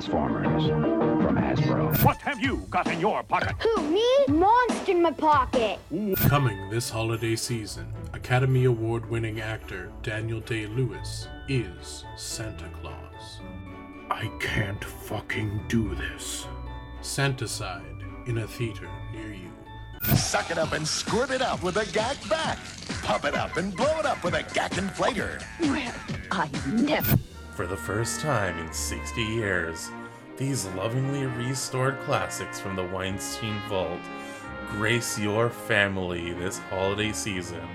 Transformers from Hasbro. What have you got in your pocket? Who, me? Monster in my pocket. Coming this holiday season, Academy Award winning actor Daniel Day Lewis is Santa Claus. I can't fucking do this. Santicide in a theater near you. Suck it up and squirt it out with a gag back. Pump it up and blow it up with a gag inflator. Well, I never. For the first time in 60 years, these lovingly restored classics from the Weinstein Vault grace your family this holiday season.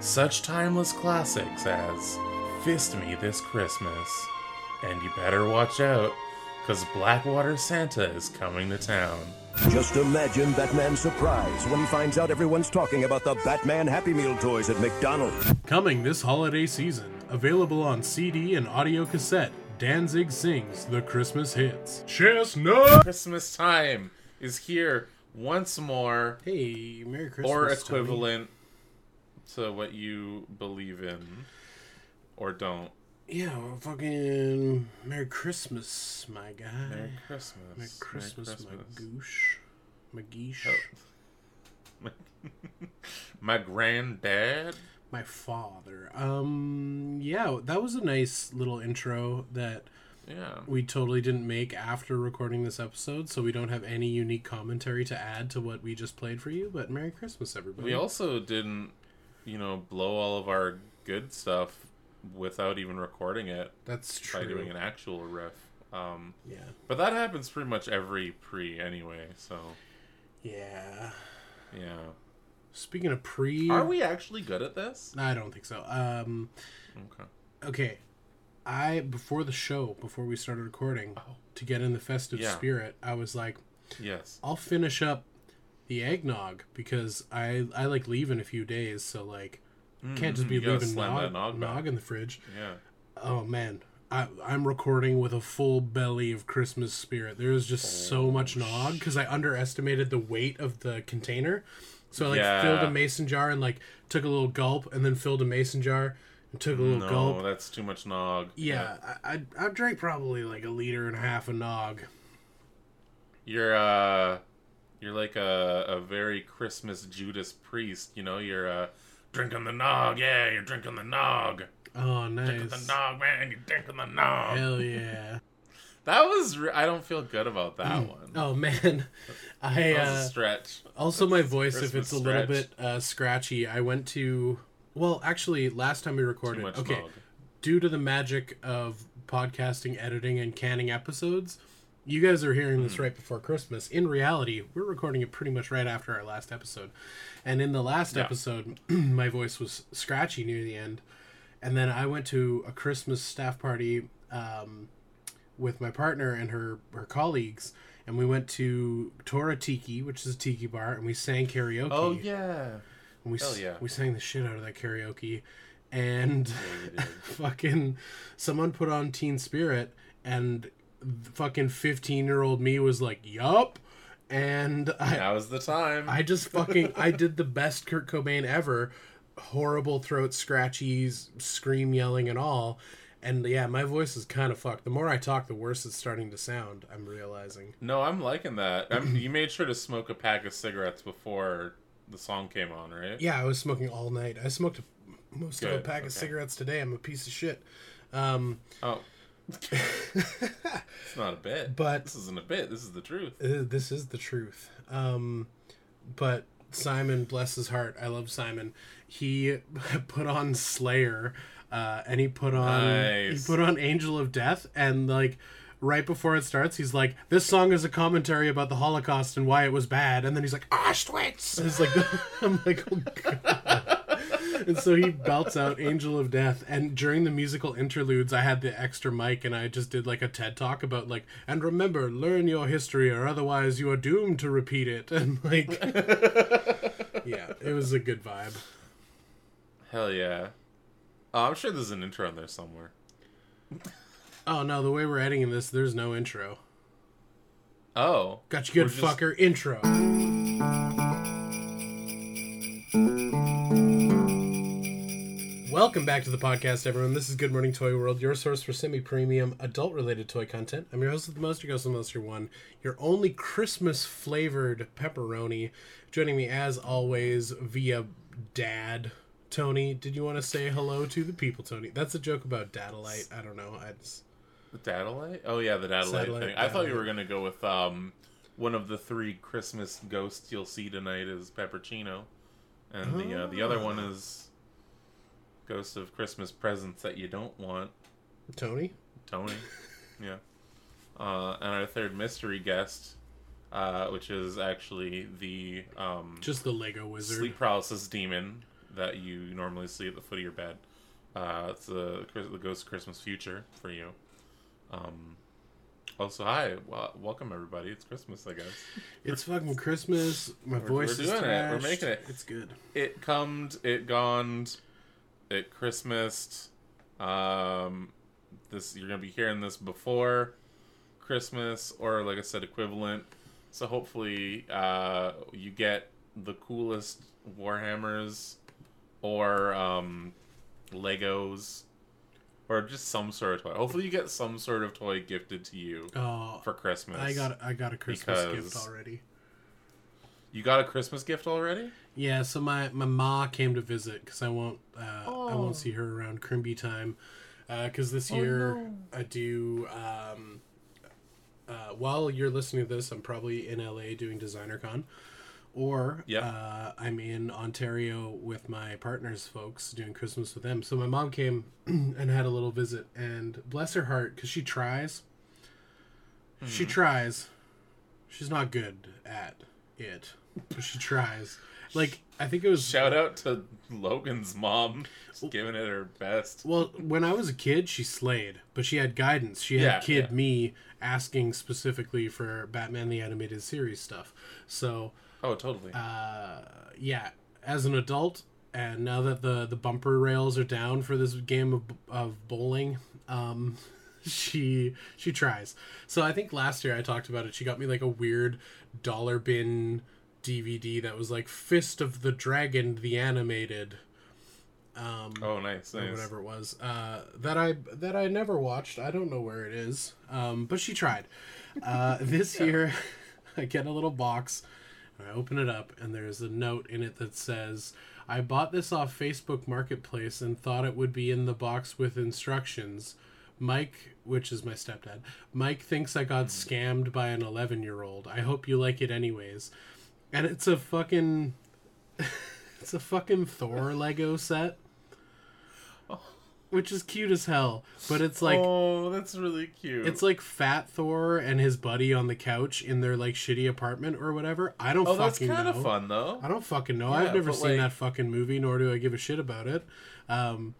Such timeless classics as Fist Me This Christmas, and you better watch out, because Blackwater Santa is coming to town. Just imagine Batman's surprise when he finds out everyone's talking about the Batman Happy Meal toys at McDonald's. Coming this holiday season, available on CD and audio cassette, Danzig sings the Christmas hits. Chestnut! Christmas time is here once more, Hey, Merry Christmas. or Tony. equivalent to what you believe in or don't. Yeah, well, fucking Merry Christmas, my guy. Merry Christmas. Merry Christmas, Merry my Christmas. goosh. My geesh. Oh. My granddad. My father. Um, yeah, that was a nice little intro that Yeah. we totally didn't make after recording this episode, so we don't have any unique commentary to add to what we just played for you. But Merry Christmas, everybody. We also didn't, you know, blow all of our good stuff without even recording it That's true. by doing an actual riff. Um, yeah. but that happens pretty much every pre anyway. So Yeah. yeah. Speaking of pre, Are we actually good at this? I don't think so. Um, Okay. okay. I before the show, before we started recording, to get in the festive Oh. Yeah. spirit, I was like, Yes. I'll finish up the eggnog because I I like leave in a few days, so like can't just be Mm, you leaving nog, nog nog, in the fridge. Yeah. Oh man, I I'm recording with a full belly of Christmas spirit. There is just so Oh, much nog because I underestimated the weight of the container, so I like Yeah. filled a mason jar and like took a little gulp and then filled a mason jar and took a little No, gulp. that's too much nog. Yeah, I, I I drank probably like a liter and a half of nog. You're uh you're like a a very Christmas Judas priest, you know, you're uh drinking the nog, yeah, you're drinking the nog. Oh, nice. Drinking the nog, man, you're drinking the nog. Hell yeah. That was re- I don't feel good about that one. Oh man, I That was a uh, stretch. also my voice if it's a little stretch. bit uh, scratchy. I went to well, actually, last time we recorded, okay, due to the magic of podcasting, editing, and canning episodes, you guys are hearing Hmm. this right before Christmas. In reality, we're recording it pretty much right after our last episode. And in the last Yeah. episode, my voice was scratchy near the end. And then I went to a Christmas staff party um, with my partner and her, her colleagues. And we went to Tora Tiki, which is a tiki bar, and we sang karaoke. Oh yeah. And we, Hell yeah. we sang the shit out of that karaoke. And did. fucking someone put on Teen Spirit and fucking 15 year old me was like, Yup. And I, That was the time. I just fucking, I did the best Kurt Cobain ever. Horrible throat scratchies, scream yelling, and all. And yeah, my voice is kind of fucked. The more I talk, the worse it's starting to sound, I'm realizing. No, I'm liking that. I'm, you made sure to smoke a pack of cigarettes before the song came on, right? Yeah, I was smoking all night. I smoked most of a Good, pack of cigarettes today. I'm a piece of shit. Um, Oh. it's not a bit. But- this isn't a bit. This is the truth. Uh, this is the truth. Um, but Simon, bless his heart, I love Simon. He put on Slayer, uh, and he put on Nice. he put on Angel of Death, and like right before it starts, he's like, "This song is a commentary about the Holocaust and why it was bad," and then he's like, "Auschwitz." And it's like I'm like, oh god. And so he belts out Angel of Death, and during the musical interludes, I had the extra mic, and I just did like a TED talk about like, and remember, learn your history, or otherwise you are doomed to repeat it. And like, yeah, it was a good vibe. Hell yeah. Oh, I'm sure there's an intro in there somewhere. Oh no, the way we're editing this, there's no intro. Oh. Got you good just- fucker intro. Welcome back to the podcast, everyone. This is Good Morning Toy World, your source for semi-premium adult-related toy content. I'm your host of the most, your ghost of the most, your one, your only Christmas-flavored pepperoni. Joining me, as always, via Dad. Tony, did you want to say hello to the people, Tony? That's a joke about Dadalite. I don't know. I just... The Dadalite? Oh yeah, the Dadalite Satellite, thing. I thought you were gonna go with um one of the three Christmas ghosts you'll see tonight is Peppercino, and the uh, the other one Ah. is Ghost of Christmas Presents that you don't want, Tony? Tony. yeah. Uh, and our third mystery guest, uh, which is actually the um, Just the Lego wizard. sleep paralysis demon that you normally see at the foot of your bed. Uh, it's the the Ghost Christmas Future for you. Um, also, hi, well, welcome everybody. It's Christmas, I guess. It's fucking Christmas. My voice we're is doing it. We're making it. It's good. It comed, it goned, it Christmased. Um, this you're gonna be hearing this before Christmas, or like I said, equivalent. So hopefully, uh, you get the coolest Warhammers, or um, Legos, or just some sort of toy. Hopefully, you get some sort of toy gifted to you Oh, for Christmas. I got I got a Christmas gift already. You got a Christmas gift already? Yeah, so my my ma came to visit because I won't uh, I Oh. won't see her around Crimby time because this year I do. Um, uh, while you're listening to this, I'm probably in LA doing Designer Con, or Yep. uh, I'm in Ontario with my partners, folks, doing Christmas with them. So my mom came and had a little visit, and bless her heart, because she tries. Hmm. She tries. She's not good at it, but she tries. Like I think it was Shout out to Logan's mom, just giving it her best. Well, when I was a kid, she slayed, but she had guidance. She had Yeah, kid yeah. me asking specifically for Batman the Animated Series stuff. So, Oh, totally. uh, yeah, as an adult, and now that the the bumper rails are down for this game of of bowling, um, she she tries. So I think last year I talked about it. She got me like a weird dollar bin DVD that was like Fist of the Dragon the animated um oh, nice, nice. whatever it was uh, that I that I never watched. I don't know where it is, um, but she tried. Uh, this year, I get a little box, I open it up, and there's a note in it that says, "I bought this off Facebook Marketplace and thought it would be in the box with instructions." Mike, which is my stepdad, Mike thinks I got scammed by an 11 year old. I hope you like it anyways. And it's a fucking. it's a fucking Thor Lego set oh. Which is cute as hell. But it's like oh, that's really cute. it's like Fat Thor and his buddy on the couch in their like shitty apartment or whatever. I don't oh, that's fucking kind know. of fun though. I don't fucking know. Yeah, I've never seen like- that fucking movie, nor do I give a shit about it. Um,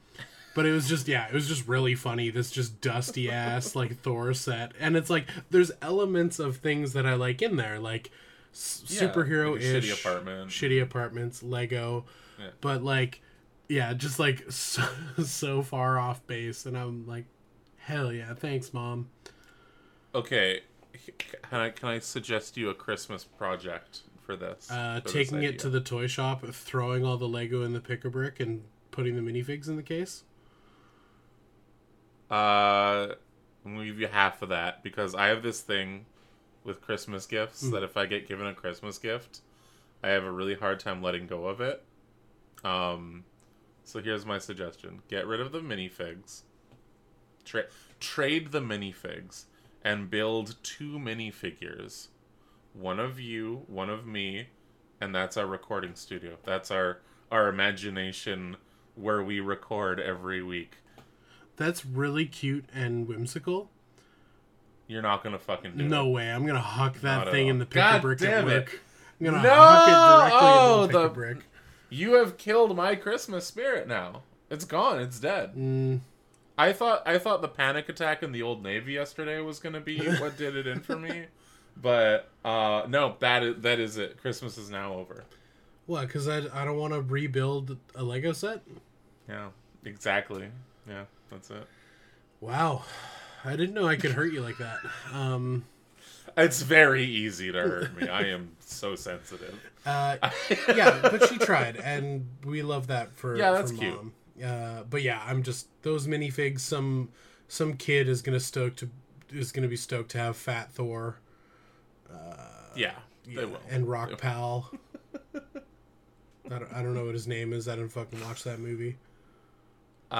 but it was just yeah, it was just really funny. This just dusty ass like Thor set, and it's like there's elements of things that I like in there, like s- Yeah, superhero like ish, shitty apartment. shitty apartments, Lego, Yeah. but like yeah, just like so, so far off base, and I'm like, hell yeah, thanks, mom. Okay, can I can I suggest you a Christmas project for this? Uh, for this taking it to the toy shop, throwing all the Lego in the pick a brick, and putting the minifigs in the case. Uh, I'm gonna give you half of that because I have this thing with Christmas gifts Hmm. that if I get given a Christmas gift, I have a really hard time letting go of it. Um, so here's my suggestion: get rid of the minifigs, tra- trade the minifigs, and build two minifigures. One of you, one of me, and that's our recording studio. That's our our imagination where we record every week. That's really cute and whimsical. You're not gonna fucking do No it. way! I'm gonna huck that at thing in the pick God brick at damn it. work. I'm gonna No! huck it directly Oh, into the the- brick. You have killed my Christmas spirit now. It's gone. It's dead. Mm, I thought I thought the panic attack in the old navy yesterday was gonna be what did it in for me, but uh, no, that is that is it. Christmas is now over. what? Because I, I don't want to rebuild a Lego set. Yeah, exactly. Yeah, that's it. Wow, I didn't know I could hurt you like that. Um, It's very easy to hurt me. I am so sensitive. uh, yeah, but she tried, and we love that for Yeah, that's for cute. Uh, but yeah, I'm just those minifigs. Some some kid is gonna stoked to is gonna be stoked to have Fat Thor Yeah, they will. and Rock Pal. I don't, I don't know what his name is. I didn't fucking watch that movie. Uh,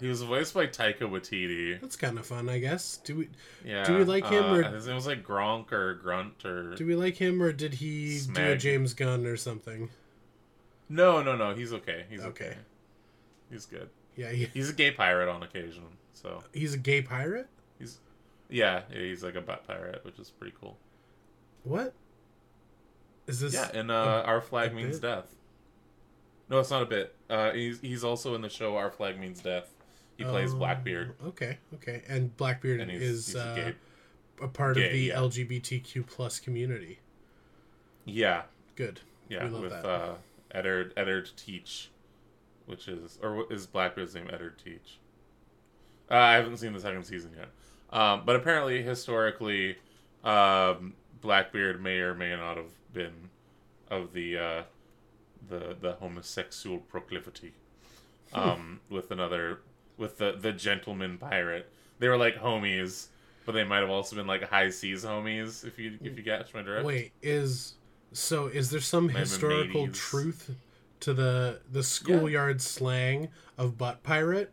he was voiced by Taika Waititi. That's kind of fun, I guess. Do we Yeah. Do we like him, uh, or- his name was like Gronk or Grunt or do we like him or did he do a James Gunn or something? no, no, no. He's okay. He's okay. Okay. He's good. Yeah, he, He's a gay pirate on occasion. So he's a gay pirate. he's yeah, yeah, he's like a butt pirate, which is pretty cool. What? Is this? Yeah, and uh, Our Flag Means bit? Death. No, it's not a bit. Uh, he's he's also in the show Our Flag Means Death. He plays Oh, Blackbeard, Okay, okay, and Blackbeard and he's, is he's a uh, a part gay, of the yeah. LGBTQ plus community. Yeah, Good. yeah, with that. uh, Eddard Edward Teach, which is or is Blackbeard's name Edward Teach? Uh, I haven't seen the second season yet, um, but apparently historically, um, Blackbeard may or may not have been of the uh, the the homosexual proclivity um, with another with the the gentleman pirate. They were like homies, but they might have also been like high seas homies. If you if you catch my drift. Wait, is so? Is there some historical mateys. truth to the the schoolyard slang of butt pirate,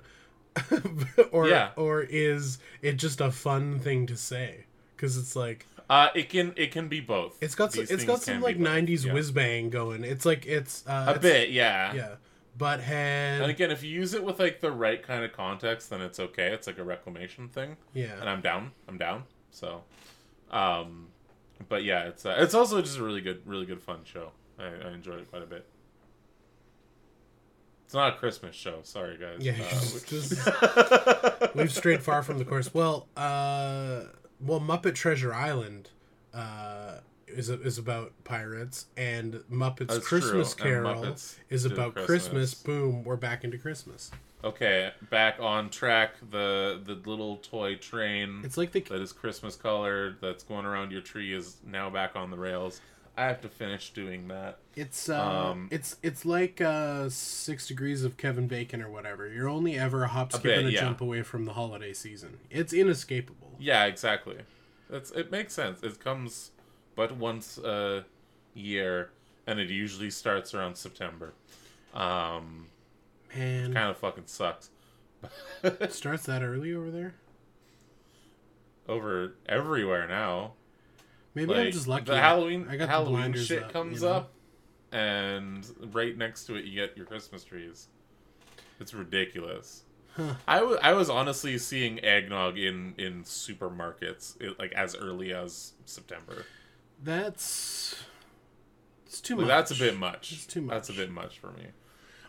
or Yeah. or is it just a fun thing to say? Because it's like Uh, it can it can be both. it's got some, it's got some like '90s yeah. whiz bang going. It's like it's uh, A it's- bit, yeah. yeah. Butthead, And again, if you use it with like the right kind of context, then it's okay. It's like a reclamation thing, yeah. and I'm down. I'm down. So, um, but yeah, it's uh, it's also just a really good, really good fun show. I, I enjoyed it quite a bit. It's not a Christmas show. Sorry, guys. Yeah, Uh, just, we've strayed far from the course. Well, uh, well, Muppet Treasure Island uh, is is about pirates, and Muppets That's Christmas true, Carol Muppets is about Christmas. Christmas. Boom, we're back into Christmas. okay, back on track. The the little toy train. It's like the that is Christmas colored that's going around your tree is now back on the rails. I have to finish doing that. it's uh, um, it's it's like uh, Six Degrees of Kevin Bacon or whatever. You're only ever a hop, skip, bit, and a yeah. jump away from the holiday season. It's inescapable. Yeah, exactly. That's it makes sense. It comes but once a year and it usually starts around September. Um Man, kind of fucking sucks. it starts that early over there. Over everywhere now. Maybe I'm just lucky. The Halloween I got Halloween shit up, comes you know? up and right next to it you get your Christmas trees. It's ridiculous. I wa- I was honestly seeing eggnog in in supermarkets it, like as early as September. That's it's too Like, much. that's a bit much. It's too much. That's a bit much for me.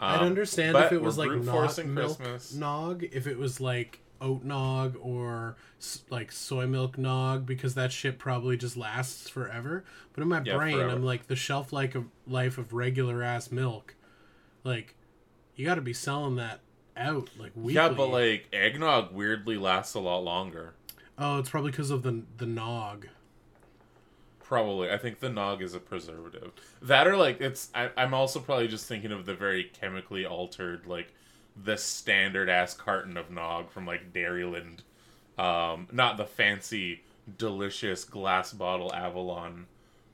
I'd Um, understand if it was like not milk Christmas. nog, if it was like oat nog or s- like soy milk nog, because that shit probably just lasts forever. But in my Yeah, brain, forever. I'm like the shelf life of life of regular ass milk. Like, you got to be selling that out like weekly. Yeah, but like eggnog weirdly lasts a lot longer. oh, it's probably because of the the nog. Probably, I think the nog is a preservative. That or like it's. I, I'm also probably just thinking of the very chemically altered, like the standard ass carton of nog from like Dairyland, um, not the fancy, delicious glass bottle Avalon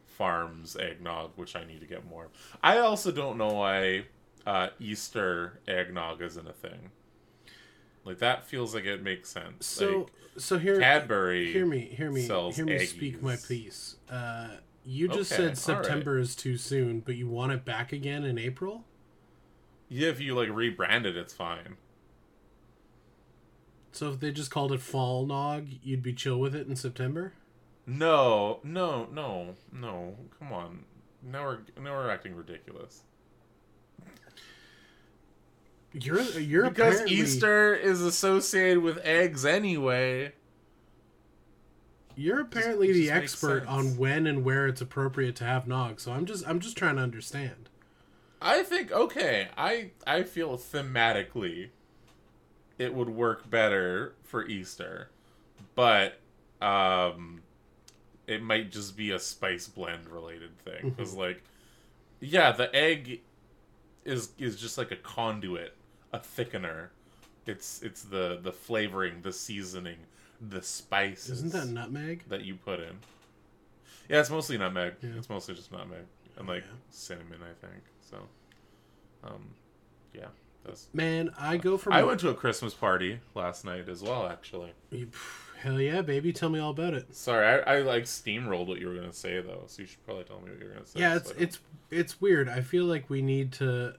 Farms eggnog, which I need to get more. I also don't know why uh, Easter eggnog isn't a thing. Like that feels like it makes sense. So like, so here Cadbury hear me hear me hear me speak my piece. Uh, you just Okay, said all right. September is too soon, but you want it back again in April. Yeah, if you like rebrand it, it's fine. So if they just called it Fall Nog, you'd be chill with it in September. No, no, no, no. Come on. Now we're now we're acting ridiculous. You're you're Because apparently, Easter is associated with eggs anyway. You're apparently it the just expert on when and where it's appropriate to have Nog. So I'm just I'm just trying to understand. I think okay. I I feel thematically it would work better for Easter, but um, it might just be a spice blend related thing because like, yeah, the egg is is just like a conduit, a thickener. It's it's the the flavoring, the seasoning, the spices. Isn't that nutmeg? that you put in? Yeah, it's mostly nutmeg. Yeah. It's mostly just nutmeg and like Yeah. cinnamon, I think. So, um, yeah, that's. Man, I go from I went to a Christmas party last night as well. Actually, You- Hell yeah, baby! Tell me all about it. sorry, I, I like steamrolled what you were gonna say though, so you should probably tell me what you were gonna say. Yeah, it's don't- it's it's weird. I feel like we need to.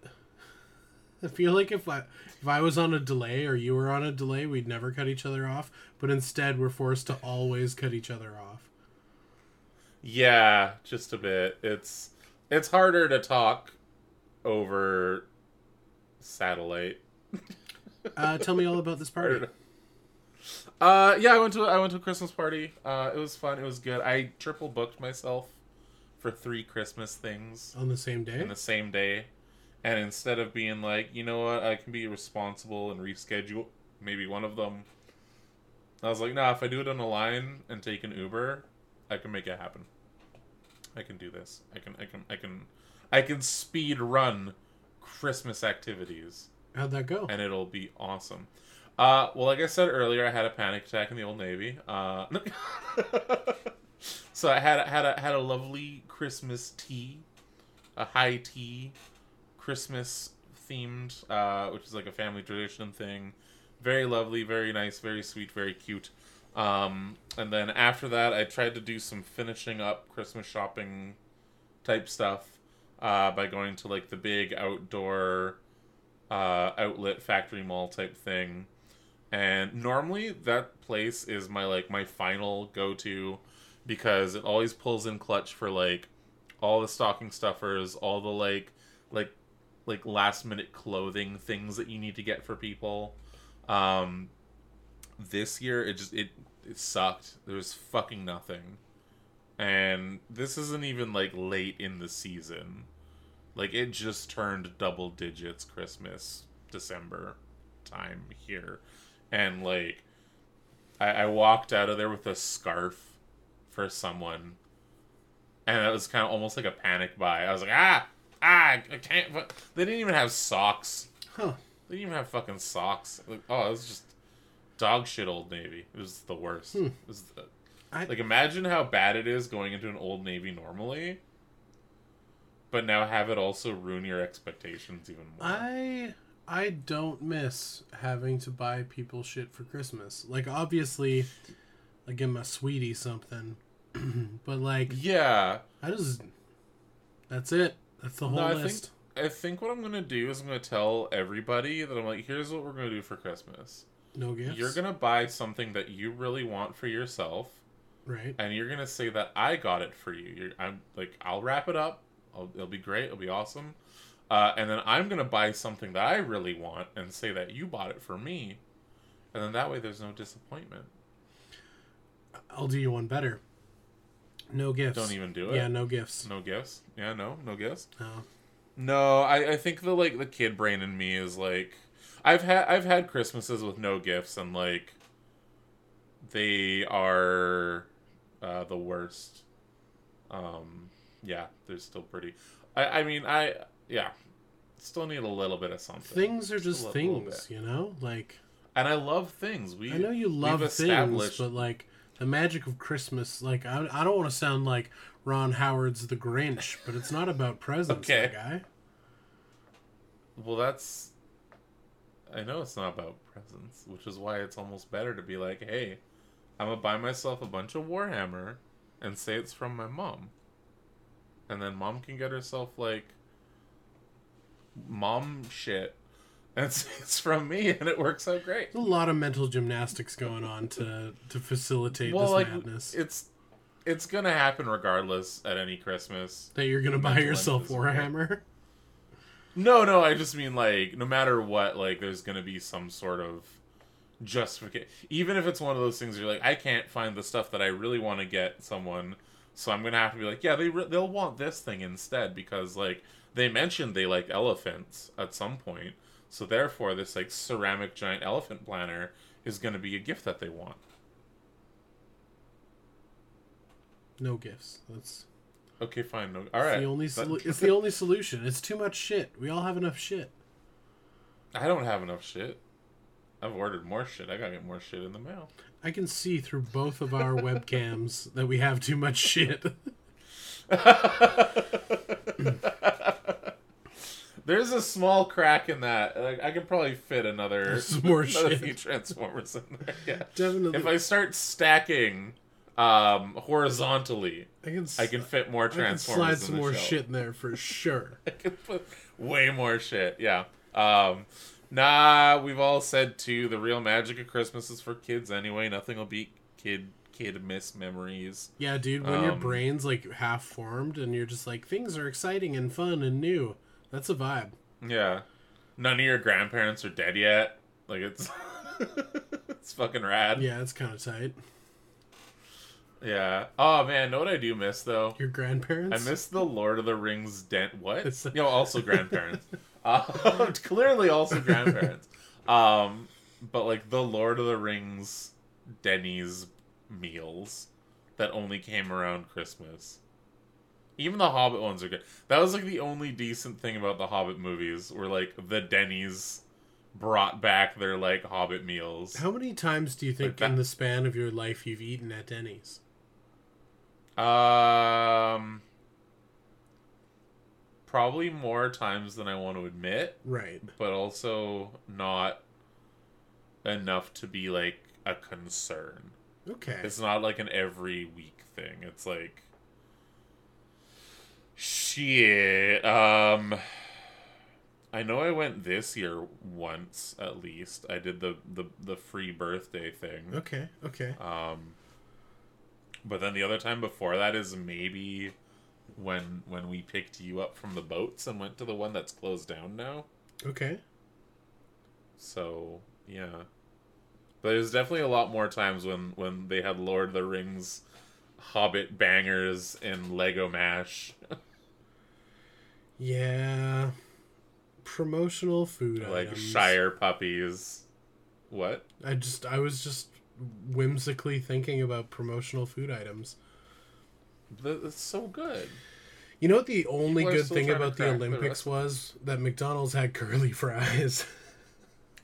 I feel like if I if I was on a delay or you were on a delay, we'd never cut each other off. But instead, we're forced to always cut each other off. Yeah, just a bit. It's it's harder to talk over satellite. Uh, tell me all about this party. Uh, yeah, I went to I went to a Christmas party. Uh, it was fun. It was good. I triple booked myself for three Christmas things On the same day. in the same day, and instead of being like, you know what, I can be responsible and reschedule maybe one of them. I was like, nah, if I do it on a line and take an Uber, I can make it happen. I can do this. I can I can I can I can speed run Christmas activities How'd that go? and it'll be awesome. Uh, well, like I said earlier, I had a panic attack in the Old Navy. Uh, so I had had a had a lovely Christmas tea, a high tea, Christmas themed, uh, which is like a family tradition thing. Very lovely, very nice, very sweet, very cute. Um, and then after that, I tried to do some finishing up Christmas shopping type stuff uh, by going to like the big outdoor uh, outlet factory mall type thing. And normally that place is my like my final go to because it always pulls in clutch for like all the stocking stuffers, all the like like like last minute clothing things that you need to get for people. Um this year it just it it sucked. There was fucking nothing. And this isn't even like late in the season. Like it just turned double digits Christmas, December time here. And like I, I walked out of there with a scarf for someone. And it was kind of almost like a panic buy. I was like, ah, ah, I can't. But they didn't even have socks. Huh. They didn't even have fucking socks. Like, oh, it was just dog shit. Old Navy. It was the worst. It was the, I- like imagine how bad it is going into an Old Navy normally, but now have it also ruin your expectations even more. I I don't miss having to buy people shit for Christmas. Like obviously, I give my sweetie something, but like yeah. I just that's it. That's the whole No, I think. I think what I'm gonna do is I'm gonna tell everybody that I'm like, here's what we're gonna do for Christmas. no gifts. You're gonna buy something that you really want for yourself, right. and you're gonna say that I got it for you. You're, I'm like, I'll wrap it up. I'll, it'll be great. It'll be awesome. Uh, and then I'm gonna buy something that I really want and say that you bought it for me, and then that way there's no disappointment. I'll do you one better. No gifts. Don't even do it. Yeah, no gifts. No gifts. Yeah, no, no gifts. No. No, I, I think the like the kid brain in me is like I've had I've had Christmases with no gifts and like they are uh, the worst. Um, yeah, they're still pretty. I I mean I yeah, still need a little bit of something. Things are just little- little things, you know? Like And I love things. We I know you love things, but like the magic of Christmas, like I, I don't want to sound like Ron Howard's The Grinch, but it's not about presents, Okay. guy. Well, that's. I know it's not about presents, which is why it's almost better to be like, hey, I'm gonna buy myself a bunch of Warhammer and say it's from my mom. And then mom can get herself, like, mom shit say it's from me, and it works out great. There's a lot of mental gymnastics going on to to facilitate Well, this like, madness. it's. It's gonna happen regardless at any Christmas. that you're gonna buy yourself. Warhammer. No, no, I just mean like no matter what, like there's gonna be some sort of justification. Even if it's one of those things you're like, I can't find the stuff that I really want to get someone, so I'm gonna have to be like, yeah, they re- they'll want this thing instead because like they mentioned they like elephants at some point, so therefore this like ceramic giant elephant planner is gonna be a gift that they want. No gifts. That's Okay, fine. No, all right. The only solu- it's the only solution. It's too much shit. We all have enough shit. I don't have enough shit. I've ordered more shit. I gotta get more shit in the mail. I can see through both of our webcams that we have too much shit. There's a small crack in that. Like, I could probably fit another, Some more another shit. few Transformers in there. Yeah. Definitely. If I start stacking um, horizontally, I can, I can fit more I can Transformers. slide in some the more shelf. shit in there for sure. I can put way more shit. Yeah. Um, nah, we've all said too. The real magic of Christmas is for kids anyway. Nothing will beat kid kid miss memories. Yeah, dude, when your Um, brain's like half formed and you're just like things are exciting and fun and new. That's a vibe. Yeah. None of your grandparents are dead yet. Like it's it's fucking rad. Yeah, it's kind of tight. Yeah. Oh man, know what I do miss though? Your grandparents. I miss the Lord of the Rings dent. What? It's- You know, also grandparents. uh, clearly, also grandparents. Um, but like the Lord of the Rings Denny's meals that only came around Christmas. Even the Hobbit ones are good. That was like the only decent thing about the Hobbit movies, were like the Denny's brought back their like Hobbit meals. How many times do you think Like that- in the span of your life you've eaten at Denny's? Um, probably more times than I want to admit. Right. but also not enough to be like a concern. Okay. It's not like an every week thing. It's like shit. Um I know I went this year once at least. I did the the, the free birthday thing. Okay. Okay. Um but then the other time before that is maybe when when we picked you up from the boats and went to the one that's closed down now. Okay. So yeah, but there's definitely a lot more times when when they had Lord of the Rings, Hobbit bangers and Lego Mash. Yeah. Promotional food like items. Shire puppies. What? I just I was just whimsically thinking about promotional food items. That's so good. You know what the only People good thing about the crack the Olympics was that McDonald's had curly fries.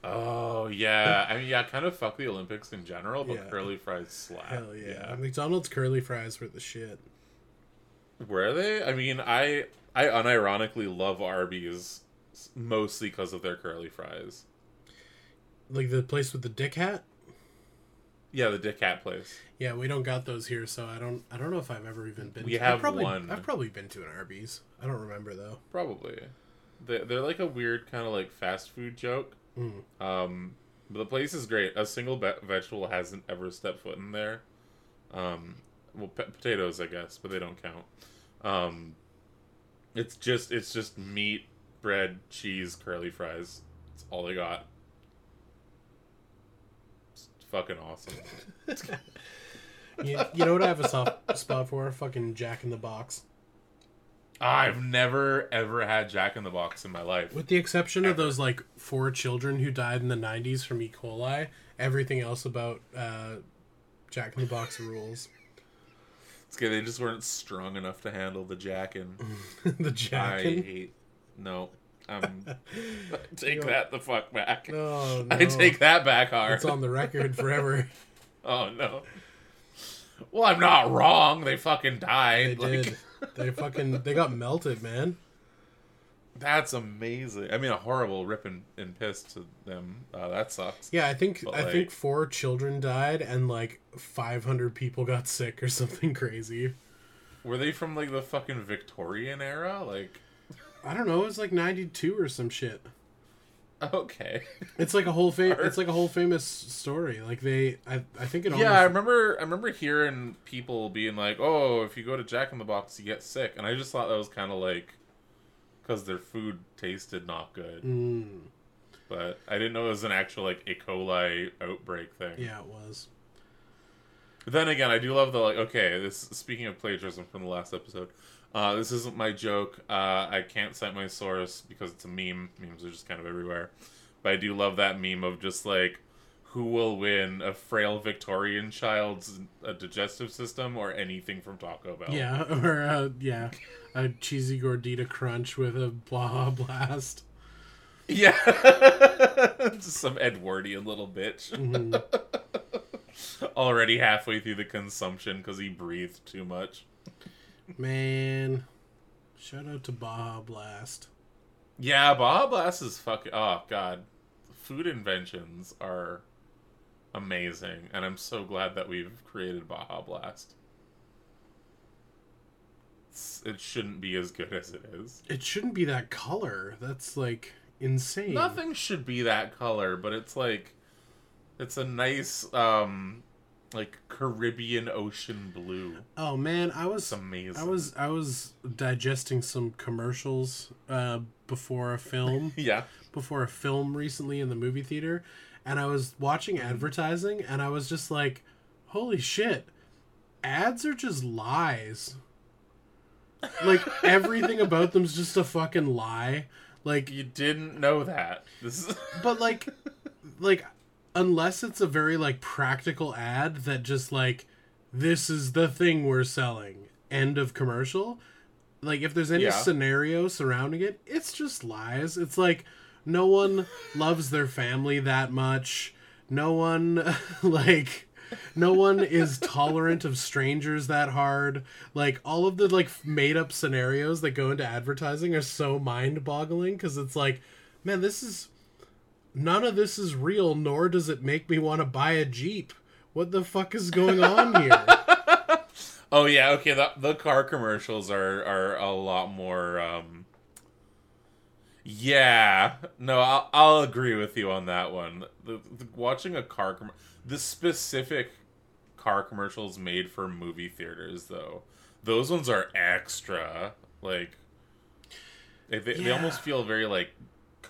Oh yeah, I mean yeah, kind of fuck the Olympics in general, but Yeah. curly fries slap. Hell yeah. McDonald's curly fries were the shit. Were they? I mean, I I unironically love Arby's mostly because of their curly fries. Like the place with the dick hat? Yeah, the Dick Hat place. Yeah, we don't got those here, so I don't I don't know if I've ever even been We to have I've probably, one. I've probably been to an Arby's. I don't remember though. Probably. They they're like a weird kind of like fast food joke. Mm. Um, but the place is great. A single be- vegetable hasn't ever stepped foot in there. Um, well, potatoes, I guess, but they don't count. Um, it's just it's just meat, bread, cheese, curly fries. That's all they got. It's fucking awesome. You, you know what I have a soft spot for? Fucking Jack in the Box. I've never ever had Jack in the Box in my life. With the exception of those like four children who died in the '90s from E. coli, everything else about uh, Jack in the Box rules. It's good. They just weren't strong enough to handle the jackin. the I Jack. hate. No. Um, take that the fuck back. Oh, I take that back hard. It's on the record forever. Oh no. Well, I'm not wrong. They fucking They died. like, did. They fucking they got melted, man. That's amazing. I mean, a horrible rip and, and piss to them. Uh, that sucks. Yeah, I think But, I like- think four children died and like 500 people got sick or something crazy. Were they from like the fucking Victorian era? Like, I don't know. It was like 92 or some shit. okay. It's like a whole fam- It's like a whole famous story. Like they, I, I think it. Yeah, I remember. I remember hearing people being like, "Oh, if you go to Jack in the Box, you get sick," and I just thought that was kind of like because their food tasted not good. Mm, But I didn't know it was an actual like E. coli outbreak thing. yeah, it was. But then again, I do love the like. Okay, this speaking of plagiarism from the last episode. Uh, this isn't my joke. Uh, I can't cite my source because it's a meme. Memes are just kind of everywhere. But I do love that meme of just like, who will win a frail Victorian child's uh, digestive system or anything from Taco Bell. Yeah, or uh, yeah, a cheesy gordita crunch with a Baja Blast. Yeah. Just some Edwardian little bitch. Mm-hmm. Already halfway through the consumption because he breathed too much. Man, shout out to Baja Blast. Yeah, Baja Blast is fucking. Oh, God. Food inventions are amazing, and I'm so glad that we've created Baja Blast. It's, it shouldn't be as good as it is. It shouldn't be that color. That's like insane. Nothing should be that color, but it's like. It's a nice, um, like Caribbean ocean blue. Oh man, I was It's amazing. I was I was digesting some commercials uh, before a film. Yeah. before a film recently in the movie theater and I was watching advertising and I was just like, holy shit, ads are just lies. Like everything about them's just a fucking lie. Like You didn't know that. This is. but like like unless it's a very like practical ad that just like this is the thing we're selling. End of commercial. Like if there's any Yeah. scenario surrounding it, it's just lies. It's like no one loves their family that much. No one like no one is tolerant of strangers that hard. Like all of the like made up scenarios that go into advertising are so mind-boggling cuz it's like man, this is none of this is real nor does it make me want to buy a Jeep. What the fuck is going on here? Oh yeah, okay. The the car commercials are are a lot more. um Yeah, no, I'll I'll agree with you on that one. The, the watching a car com- the specific car commercials made for movie theaters though, those ones are extra. Like they they, they almost feel very like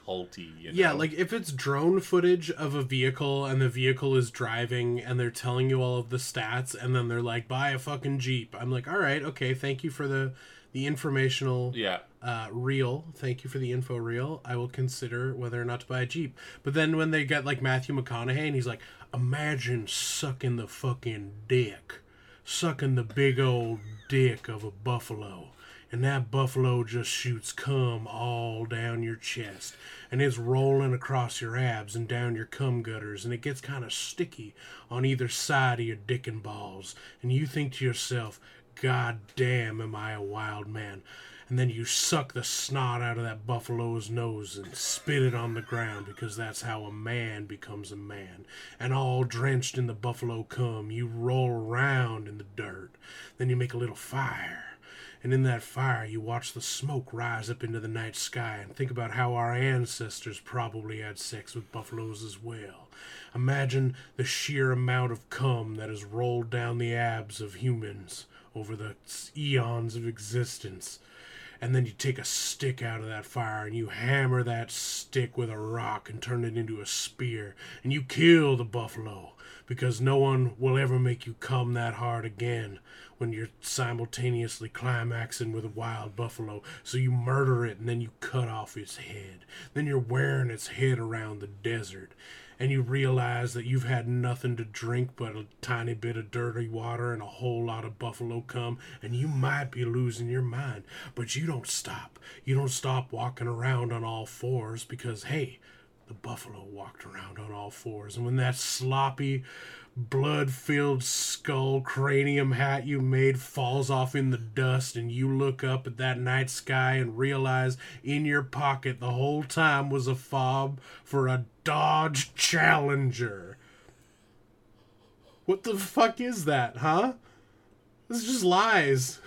culty. You know? Yeah, like if it's drone footage of a vehicle and the vehicle is driving and they're telling you all of the stats and then they're like buy a fucking Jeep. I'm like, "All right, okay, thank you for the the informational yeah. uh, reel. Thank you for the info reel. I will consider whether or not to buy a Jeep. But then when they get like Matthew McConaughey and he's like, imagine sucking the fucking dick, sucking the big old dick of a buffalo. And that buffalo just shoots cum all down your chest. And it's rolling across your abs and down your cum gutters. And it gets kind of sticky on either side of your dick and balls. And you think to yourself, God damn, am I a wild man? And then you suck the snot out of that buffalo's nose and spit it on the ground because that's how a man becomes a man. And all drenched in the buffalo cum, you roll around in the dirt. Then you make a little fire. And in that fire, you watch the smoke rise up into the night sky and think about how our ancestors probably had sex with buffaloes as well. Imagine the sheer amount of cum that has rolled down the abs of humans over the eons of existence. And then you take a stick out of that fire and you hammer that stick with a rock and turn it into a spear. And you kill the buffalo because no one will ever make you come that hard again when you're simultaneously climaxing with a wild buffalo. So you murder it and then you cut off its head. Then you're wearing its head around the desert. And you realize that you've had nothing to drink but a tiny bit of dirty water and a whole lot of buffalo cum, and you might be losing your mind. But you don't stop. You don't stop walking around on all fours because, hey, the buffalo walked around on all fours. And when that sloppy, blood filled skull cranium hat you made falls off in the dust, and you look up at that night sky and realize in your pocket the whole time was a fob for a Dodge Challenger. What the fuck is that, huh? This is just lies.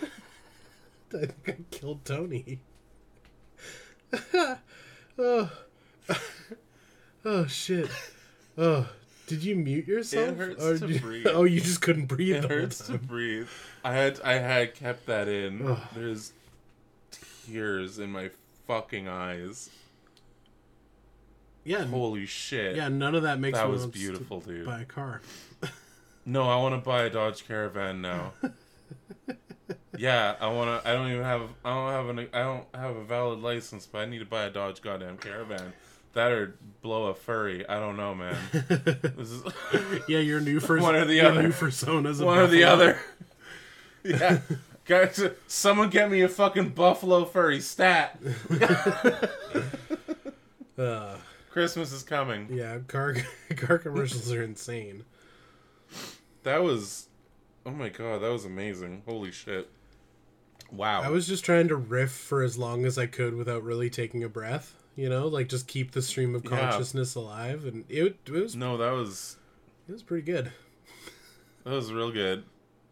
I think I killed Tony. oh. oh shit. Oh, did you mute yourself? It hurts Or to did- breathe. Oh, you just couldn't breathe. It the whole hurts to breathe. I had I had kept that in. Ugh. There's tears in my fucking eyes. Yeah, Holy shit. yeah. None of that makes That me was beautiful, dude. Buy a car. No, I want to buy a Dodge Caravan now. Yeah, I wanna. I don't even have. I don't have an. I don't have a valid license, but I need to buy a Dodge goddamn Caravan. That or blow a furry. I don't know, man. This is yeah, your new first One or the other. new personas. one or the other. yeah, guys, someone get me a fucking buffalo furry stat. Uh, Christmas is coming. yeah, car car commercials are insane. That was. Oh my god, that was amazing. Holy shit. Wow. I was just trying to riff for as long as I could without really taking a breath. You know, like just keep the stream of Yeah. consciousness alive, and it, it was No, that was it was pretty good. that was real good.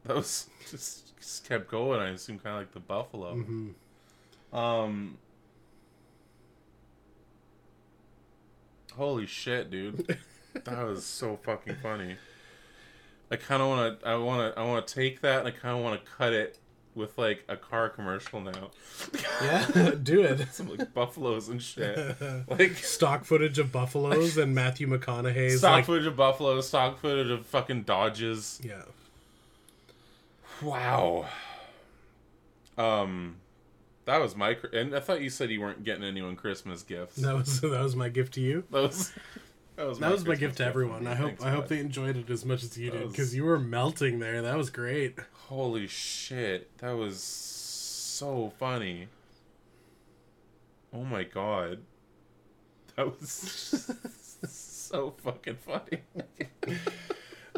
That was just, just kept going. I assume kind of like the buffalo. Mm-hmm. Um. Holy shit, dude! that was so fucking funny. I kind of want to. I want to. I want to take that and I kind of want to cut it with like a car commercial now. Yeah, do it. Some like buffaloes and shit. Like Stock footage of buffaloes and Matthew McConaughey's stock like footage of buffaloes, stock footage of fucking Dodges. yeah. Wow. Um, that was my. And I thought you said you weren't getting anyone Christmas gifts. That was that was my gift to you. That was. That was That was my gift to everyone. I hope Thanks, I hope they enjoyed it as much as you That did was- because you were melting there. That was great. Holy shit! That was so funny. Oh my god. That was so fucking funny.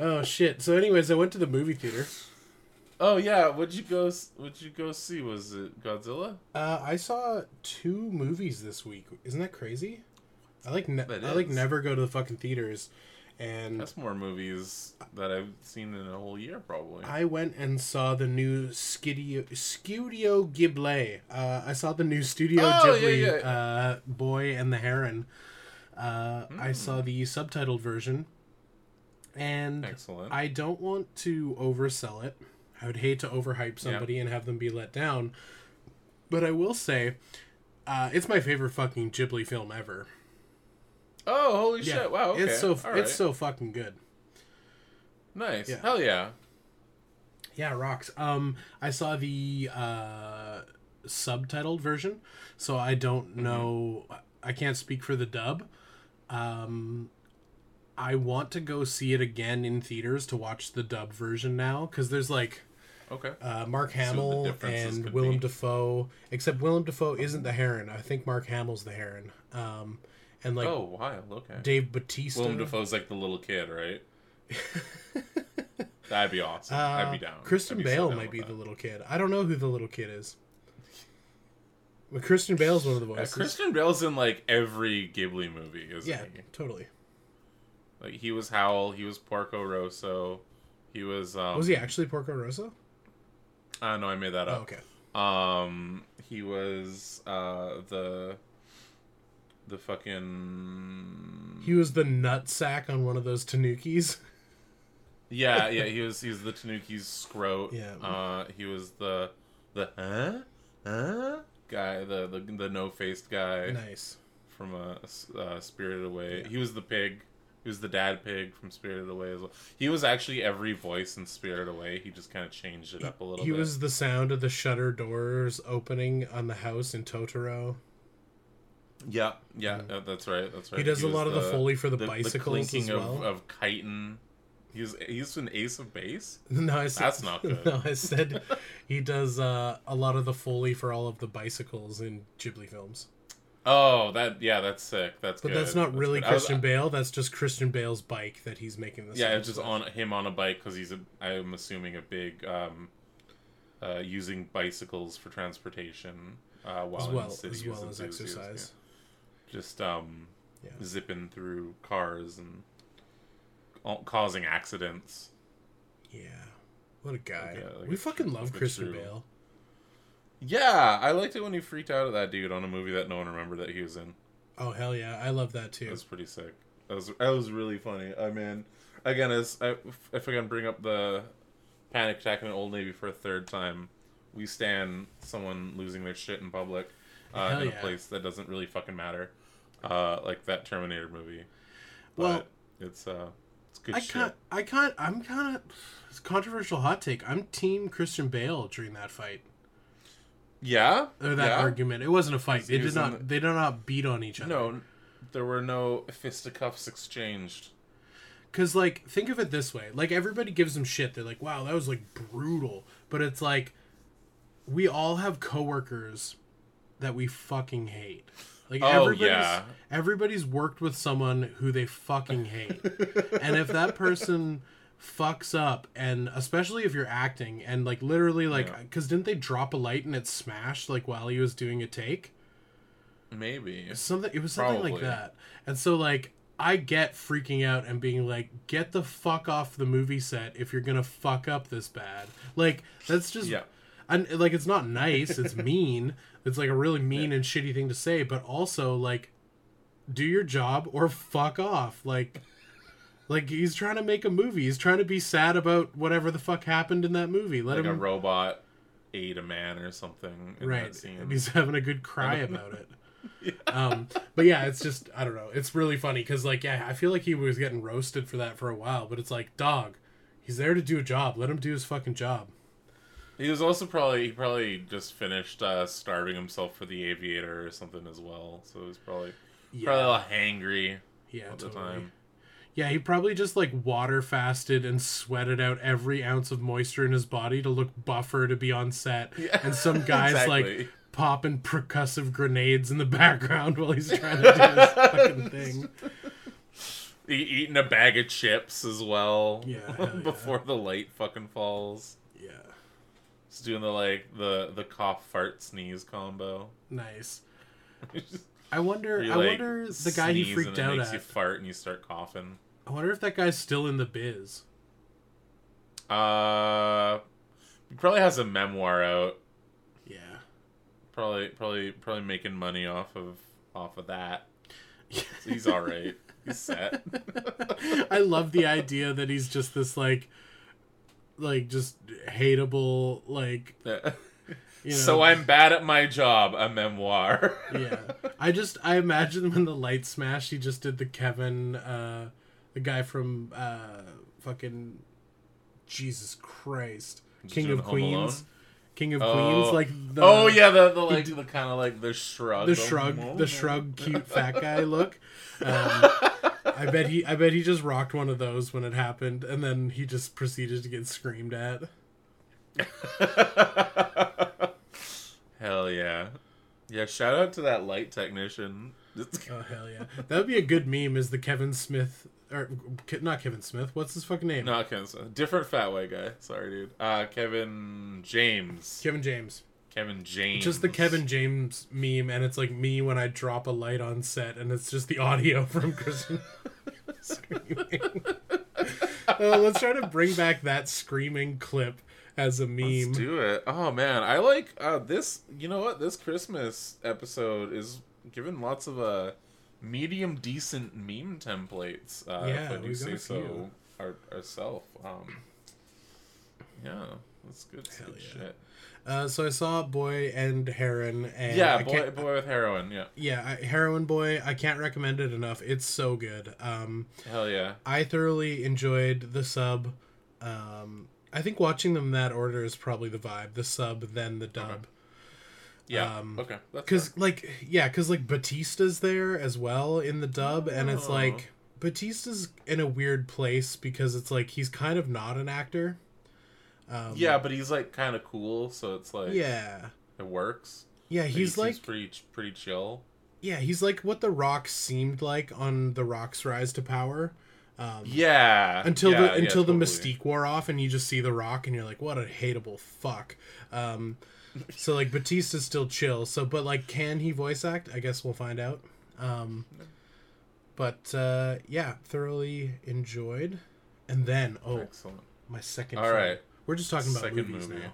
Oh shit! So, anyways, I went to the movie theater. oh yeah, what'd you go? What'd you go see? Was it Godzilla? Uh, I saw two movies this week. Isn't that crazy? I like ne- I like never go to the fucking theaters, and That's more movies that I've seen in a whole year, probably. I went and saw the new Studio Studio Ghibli. Uh, I saw the new Studio Oh, Ghibli yeah. Uh, Boy and the Heron. Uh, Hmm. I saw the subtitled version, and Excellent. I don't want to oversell it. I would hate to overhype somebody and have them be let down. But I will say, uh, it's my favorite fucking Ghibli film ever. Oh, holy Yeah, shit! Wow, okay. it's so All it's so fucking good. nice. Yeah. Hell yeah! Yeah, rocks. Um, I saw the uh, subtitled version, so I don't Mm-hmm. know. I can't speak for the dub. Um, I want to go see it again in theaters to watch the dub version now because there's like Okay. uh, Mark Hamill and Willem be. Dafoe. Except Willem Dafoe isn't the Heron. I think Mark Hamill's the Heron. Um, and like oh, wild. Okay. Dave Batista. Willem Dafoe's like the little kid, right? That'd be awesome. Uh, I'd be down. Christian be Bale down might be that. the little kid. I don't know who the little kid is. But Christian Bale's one of the Yeah, voices. Christian Bale's in like every Ghibli movie, isn't yeah, he? totally. Like he was Howl, he was Porco Rosso, he was. Um, Was he actually Porco Rosso? I uh, know. I made that Oh, up. okay. Um, he was uh the the fucking He was the nut sack on one of those Tanukis. yeah yeah he was he was the Tanuki's scrote. Yeah. Uh, he was the the huh huh guy the the, the no faced guy nice. from uh, S- uh Spirited Away. He was the pig. He was the dad pig from Spirited Away as well. He was actually every voice in Spirited Away. He just kind of changed it up a little bit. He bit. was the sound of the shutter doors opening on the house in Totoro. Yeah, yeah, uh, that's right. That's right. He does a lot of the Foley for the bicycles clinking as of, well. of chitin. He's he's an ace of base. No, I said, That's not good. No, I said he does uh, a lot of the Foley for all of the bicycles in Ghibli films. Oh, that yeah, that's sick. That's But good. that's not really good. I was- Christian Bale. That's just Christian Bale's bike that he's making this. Yeah, it's just with. on him on a bike because he's a. I'm assuming a big um, uh, using bicycles for transportation uh, while as in well cities as well as exercise. yeah. Just um, Yeah. zipping through cars and causing accidents. Yeah, what a guy. Like a- like we a fucking love Christian Bale. Yeah, I liked it when he freaked out at that dude on a movie that no one remembered that he was in. Oh hell yeah, I love that That too. was pretty sick. That was that was really funny. I mean, again, as I, if I can bring up the panic attack in Old Navy for a third time, we stand someone losing their shit in public uh, in yeah. a place that doesn't really fucking matter, uh, like that Terminator movie. But Well- it's uh, It's good I shit. can't. I can't. I'm kind of. It's a controversial hot take. I'm Team Christian Bale during that fight Yeah. or that yeah? argument. It wasn't a fight. They did not. the- They did not beat on each other. No, there were no fisticuffs exchanged. Because, like, think of it this way. Like, everybody gives them shit. They're like, wow, that was, like, brutal. But it's like, we all have coworkers that we fucking hate. Like, Oh, everybody's, yeah. everybody's worked with someone who they fucking hate. and if that person fucks up, and especially if you're acting, and, like, literally, like, Yeah. because didn't they drop a light and it smashed, like, while he was doing a take? Maybe. something it was something like that and so like i get freaking out and being like get the fuck off the movie set if you're gonna fuck up this bad like that's just Yeah. and like it's not nice it's mean it's like a really mean and shitty thing to say but also like do your job or fuck off. Like like he's trying to make a movie. He's trying to be sad about whatever the fuck happened in that movie. Let Like a robot ate a man or something in right that scene. and he's having a good cry about it. Um but yeah it's just i don't know. It's really funny because like yeah i feel like he was getting roasted for that for a while but it's like dog he's there to do a job. Let him do his fucking job He was also probably he probably just finished uh, starving himself for the aviator or something as well. So he was probably probably a little hangry yeah all the time. yeah he probably just like water fasted and sweated out every ounce of moisture in his body to look buffer to be on set Yeah. and some guys exactly. like popping percussive grenades in the background while he's trying to do his fucking thing E- eating a bag of chips as well. Yeah, hell yeah. before the light fucking falls. yeah He's doing the like the the cough fart sneeze combo. nice I wonder. You, I like, wonder the guy he freaked out makes at. you fart and you start coughing. I wonder if that guy's still in the biz. Uh, he probably has a memoir out. Yeah. Probably, probably, probably making money off of off of that. So he's all right. He's set. I love the idea that he's just this like, like just hateable like. You know, so I'm bad at my job. A memoir. yeah. I just I imagine when the light smashed, he just did the Kevin, uh, the guy from uh, fucking Jesus Christ, King doing of? Queens, King of Oh. Queens, like the oh yeah, the the like the kind of like the shrug. the shrug, the shrug, cute fat guy look. Um, I bet he, I bet he just rocked one of those when it happened, and then he just proceeded to get screamed at. Hell yeah, yeah. Shout out to that light technician. Oh hell yeah, that would be a good meme. Is the Kevin Smith or not Kevin Smith? What's his fucking name? Not Kevin. Smith. Different fat white guy. Sorry, dude. Uh, Kevin James. Kevin James. Kevin James. Just the Kevin James meme, and it's like me when I drop a light on set, and it's just the audio from Christian screaming. oh, let's try to bring back that screaming clip as a meme. Let's do it. Oh man, I like uh, this. You know what? This Christmas episode is giving lots of uh, medium decent meme templates. Uh, Yeah, if I do say so our, ourself. Um, yeah, that's good. That's good yeah. shit. Uh, so I saw Boy and Heron, and Yeah, boy, boy with heroin. Yeah, yeah, I- Heroin Boy. I can't recommend it enough. It's so good. Um, hell yeah. I thoroughly enjoyed the sub. Um, I think watching them in that order is probably the vibe. The sub, then the dub. Yeah. Um, okay. Cause like yeah, cause like Batista's there as well in the dub, and it's Oh. like Batista's in a weird place because it's like he's kind of not an actor. Um, yeah, but he's like kind of cool, so it's like yeah, it works. yeah. He He's like pretty pretty chill. yeah, he's like what the Rock seemed like on the Rock's rise to power. Yeah. until yeah, the yeah, until the mystique wore off and you just see the rock and you're like what a hateable fuck um so like batista's still chill so but like can he voice act i guess we'll find out um but uh yeah thoroughly enjoyed and then oh Excellent. my second All film. right. We're just talking about Second movies movie. now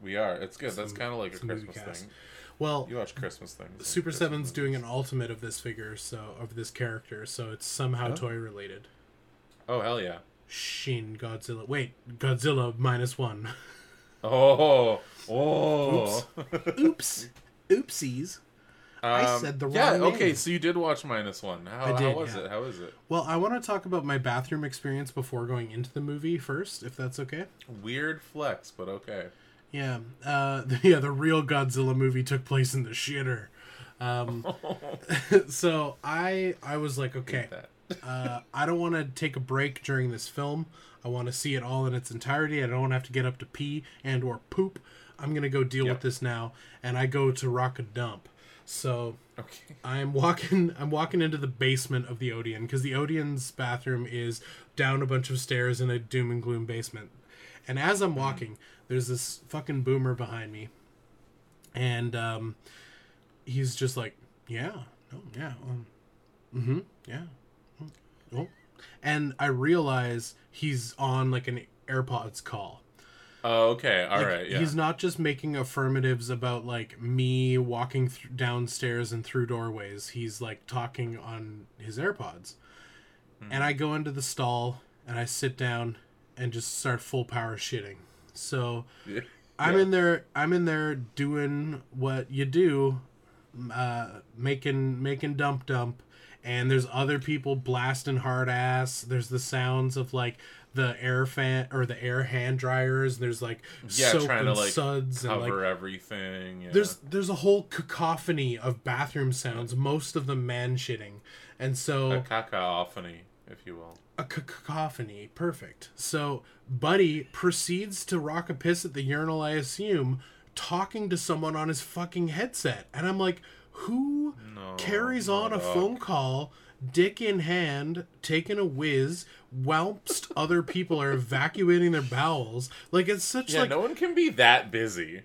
We are. It's good. That's kind of like a Christmas thing. well You watch Christmas things. super Christmas seven's doing an ultimate of this figure so of this character so it's somehow Oh. toy related Oh hell yeah! shin godzilla wait godzilla minus one Oh oh. Oops. Oopsies. I Um, said the wrong Yeah, name. okay, so you did watch minus one. How, I did, how was yeah. it? How is it? Well, I want to talk about my bathroom experience before going into the movie first, if that's okay. Weird flex, but okay. Yeah, uh, yeah. The real Godzilla movie took place in the shitter. Um, so I I was like, okay, uh, I don't want to take a break during this film. I want to see it all in its entirety. I don't want to have to get up to pee and or poop. I'm gonna go deal Yep. with this now, and I go to rock a dump. So Okay. I'm walking I'm walking into the basement of the Odeon because the Odeon's bathroom is down a bunch of stairs in a doom and gloom basement. And as I'm walking, there's this fucking boomer behind me. And um he's just like, "Yeah. No, yeah. Um, mhm. Yeah. mm, Oh." And I realize he's on like an AirPods call. Oh, okay. All Like, right. Yeah. He's not just making affirmatives about like me walking th- downstairs and through doorways. He's like talking on his AirPods. And I go into the stall and I sit down and just start full power shitting. So Yeah. I'm in there. I'm in there doing what you do, uh, making making dump dump, and there's other people blasting hard ass. There's the sounds of like the air fan or the air hand dryers. There's like yeah, soap trying and to like suds and cover like everything. Yeah. there's there's a whole cacophony of bathroom sounds. Most of them man shitting, and so a cacophony, if you will. a cacophony. Perfect. So Buddy proceeds to rock a piss at the urinal, I assume, talking to someone on his fucking headset. And I'm like, who No, carries on a phone call, dick in hand, taking a whiz, whilst other people are evacuating their bowels? Like, it's such Yeah, like no one can be that busy.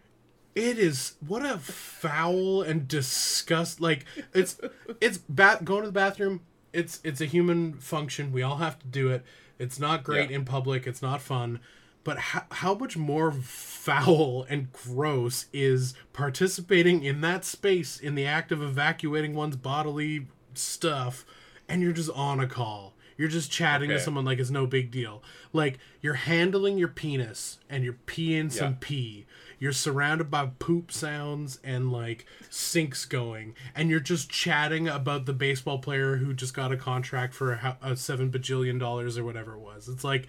it is what a foul and disgust like it's it's bat going to the bathroom it's it's a human function we all have to do it it's not great Yeah. in public it's not fun but how, how much more foul and gross is participating in that space in the act of evacuating one's bodily stuff and you're just on a call you're just chatting to someone like it's no big deal. Like you're handling your penis and you're peeing some Yeah. pee. You're surrounded by poop sounds and like sinks going. And you're just chatting about the baseball player who just got a contract for a, a seven bajillion dollars or whatever it was. It's like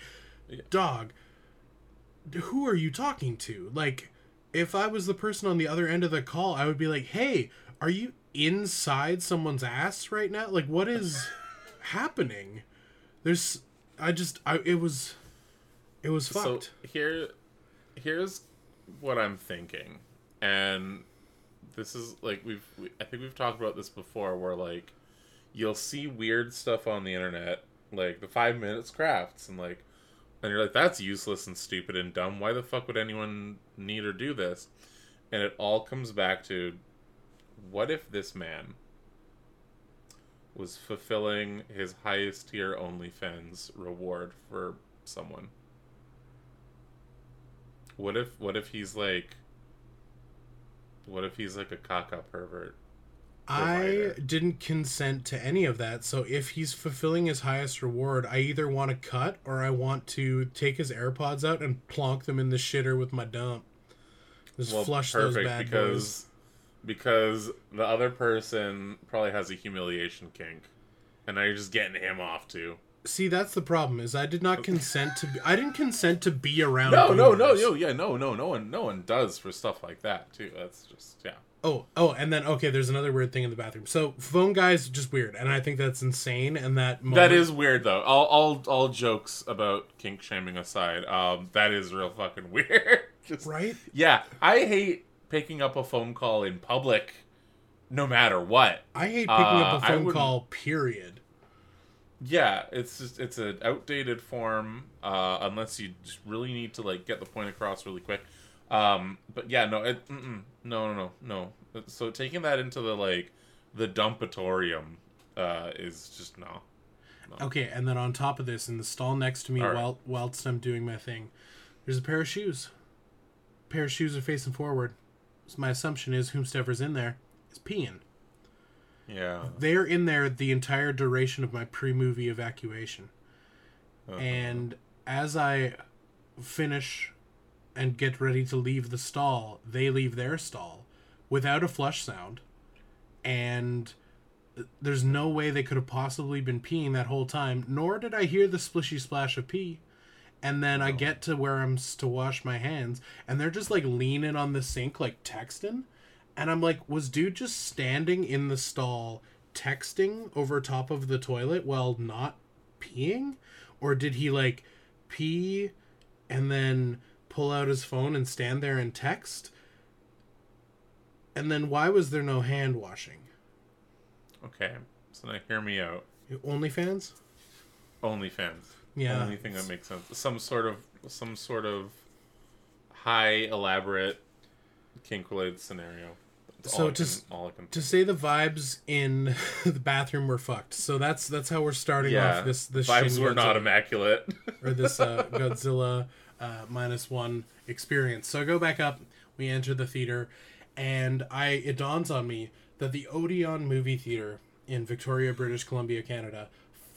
dog who are you talking to? Like if i was the person on the other end of the call i would be like hey are you inside someone's ass right now? Like what is happening there's i just i it was it was fucked So here, here's what I'm thinking, and this is like we've we, I think we've talked about this before, where like you'll see weird stuff on the internet, like the five minutes crafts, and like, and you're like, that's useless and stupid and dumb. Why the fuck would anyone need or do this? And it all comes back to, what if this man was fulfilling his highest tier OnlyFans reward for someone? What if what if he's like what if he's like a caca pervert? I didn't consent to any of that. So if he's fulfilling his highest reward, I either want to cut or I want to take his AirPods out and plonk them in the shitter with my dump. Just Well, flush those perfect bad because boys. Because the other person probably has a humiliation kink. And now you're just getting him off too. See, that's the problem. Is I did not consent to. Be, I didn't consent to be around. No, no, no, no, yeah, no, no, no one no one does for stuff like that too. That's just yeah. Oh, oh, and then okay, there's another weird thing in the bathroom. So phone guy's just weird, and I think that's insane. And that moment, That is weird though. All all all jokes about kink shaming aside, um, that is real fucking weird. Just- right. Yeah, I hate picking up a phone call in public, no matter what. I hate picking up a phone call. Period. Yeah, it's just it's an outdated form, uh, unless you just really need to like get the point across really quick. Um, but yeah, no, it, no, no, no, no. So taking that into the like the dumpatorium uh, is just no. Okay, and then on top of this, in the stall next to me, right. while whilst I'm doing my thing, there's a pair of shoes. pair of shoes are facing forward. My assumption is whomstever's in there is peeing. Yeah, They're in there the entire duration of my pre-movie evacuation. Uh-huh. And as I finish and get ready to leave the stall, they leave their stall without a flush sound. and there's no way they could have possibly been peeing that whole time. Nor did I hear the splishy splash of pee. And then I oh. get to where I'm to wash my hands, and they're just like leaning on the sink, like texting. And I'm like, was dude just standing in the stall texting over top of the toilet while not peeing? Or did he like pee and then pull out his phone and stand there and text? And then why was there no hand washing? Okay, so now hear me out. OnlyFans? OnlyFans. Yeah. Only thing that makes sense. Some sort of some sort of high elaborate kink related scenario. That's So all I to can, all I can To say the vibes in the bathroom were fucked. So that's that's how we're starting yeah, off this this vibes Shin were not immaculate. or this uh, Godzilla uh, minus one experience. So I go back up, we enter the theater, and I it dawns on me that the Odeon movie theater in Victoria, British Columbia, Canada,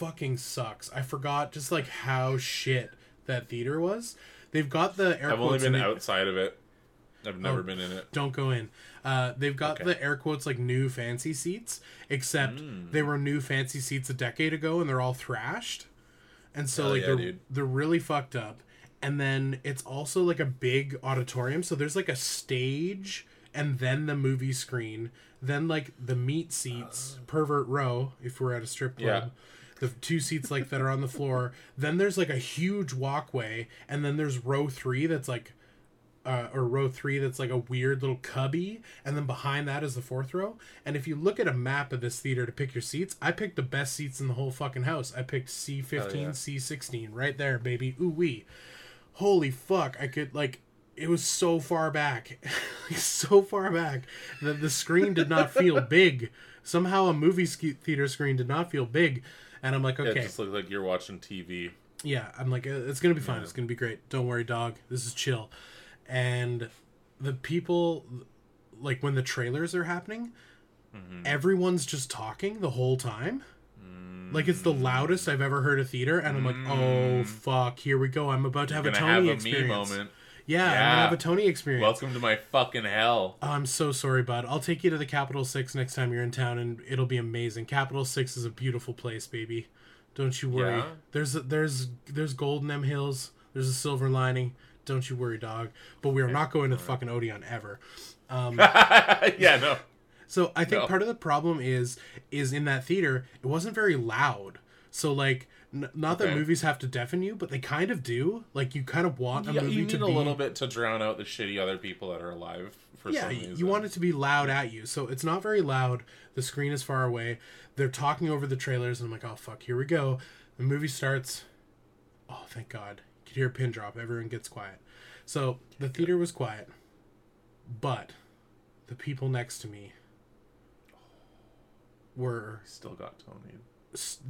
fucking sucks. I forgot just like how shit that theater was. They've got the air I've only quotes been outside of it. I've never Oh. been in it. don't go in. Uh, they've got Okay. the air quotes like new fancy seats, except Hmm. they were new fancy seats a decade ago and they're all thrashed. And so Hell like yeah, they're dude. they're really fucked up. And then it's also like a big auditorium, so there's like a stage and then the movie screen, then like the meat seats, pervert row if we're at a strip club. Yeah. The two seats like that are on the floor. Then there's like a huge walkway, and then there's row three that's like uh, or row three that's like a weird little cubby, and then behind that is the fourth row. And if you look at a map of this theater to pick your seats, I picked the best seats in the whole fucking house. I picked C fifteen, yeah. C sixteen, right there, baby. Ooh wee, holy fuck! I could like. It was so far back, so far back that the screen did not feel big. Somehow, a movie theater screen did not feel big, and I'm like, Yeah, okay, It just looked like you're watching TV. yeah, I'm like, uh, it's gonna be fine. It's gonna be great. Don't worry, dog. This is chill. And the people, like when the trailers are happening, Mm-hmm. everyone's just talking the whole time. Like it's the loudest I've ever heard a theater, and I'm like, oh fuck, here we go. I'm about to have Mm. A Tony have a experience. me moment. Yeah, I'm gonna have a Tony experience. Welcome to my fucking hell. Oh, I'm so sorry, bud. I'll take you to the Capitol Six next time you're in town, and it'll be amazing. Capitol Six is a beautiful place, baby. Don't you worry. Yeah? There's there's there's gold in them hills. There's a silver lining. Don't you worry, dog. But we are not going to the fucking Odeon ever. Um, yeah, no. So I think No. part of the problem is is in that theater it wasn't very loud. So like n- not that movies have to deafen you, but they kind of do. Like you kind of want a Yeah, movie to a little bit to drown out the shitty other people that are alive for yeah some reason. you want it to be loud at you. So it's not very loud. The screen is far away. They're talking over the trailers and i'm like oh fuck here we go. The movie starts. Oh thank god. You could hear a pin drop. Everyone gets quiet. So the theater was quiet. But the people next to me were Still got Tony.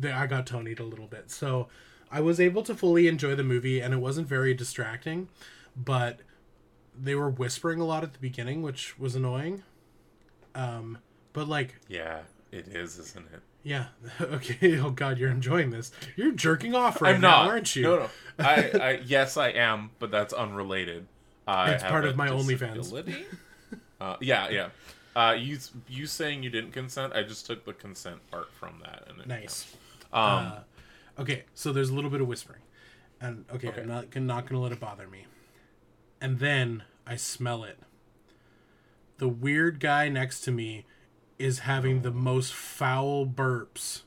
I got Tony'd a little bit. So I was able to fully enjoy the movie and it wasn't very distracting, but they were whispering a lot at the beginning, which was annoying. Um, but like, Yeah, it is, isn't it? yeah, okay. Oh God, you're enjoying this. You're jerking off right I'm now, not. aren't you? No, no. I, I, yes, I am, but that's unrelated. I It's part of my OnlyFans. uh, yeah, yeah. Uh, you you saying you didn't consent? I just took the consent part from that. And it Nice. Um, Uh, okay, so there's a little bit of whispering, and okay, Okay. I'm not not gonna let it bother me. And then I smell it. The weird guy next to me is having the most foul burps.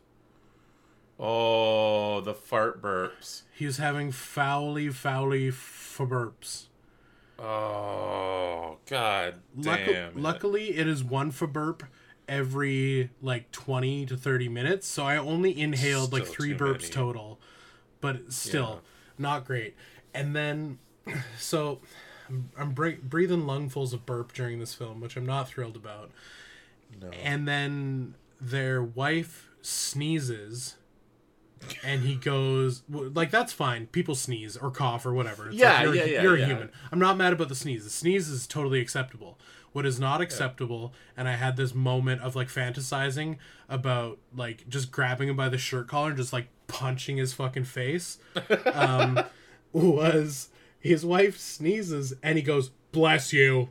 oh, the fart burps. He's having foully, foully f- burps. Oh, god Luck- damn. it. luckily, it is one for burp every like 20 to 30 minutes. So I only inhaled like Still three too burps many. total, but still not great. And then, so I'm, I'm bre- breathing lungfuls of burp during this film, which I'm not thrilled about. No. And then their wife sneezes. And he goes like that's fine. People sneeze or cough or whatever. It's Yeah, like, you're, yeah, yeah, You're yeah. a human. I'm not mad about the sneeze. The sneeze is totally acceptable. What is not acceptable, and I had this moment of like fantasizing about like just grabbing him by the shirt collar and just like punching his fucking face, um, was his wife sneezes and he goes, "Bless you."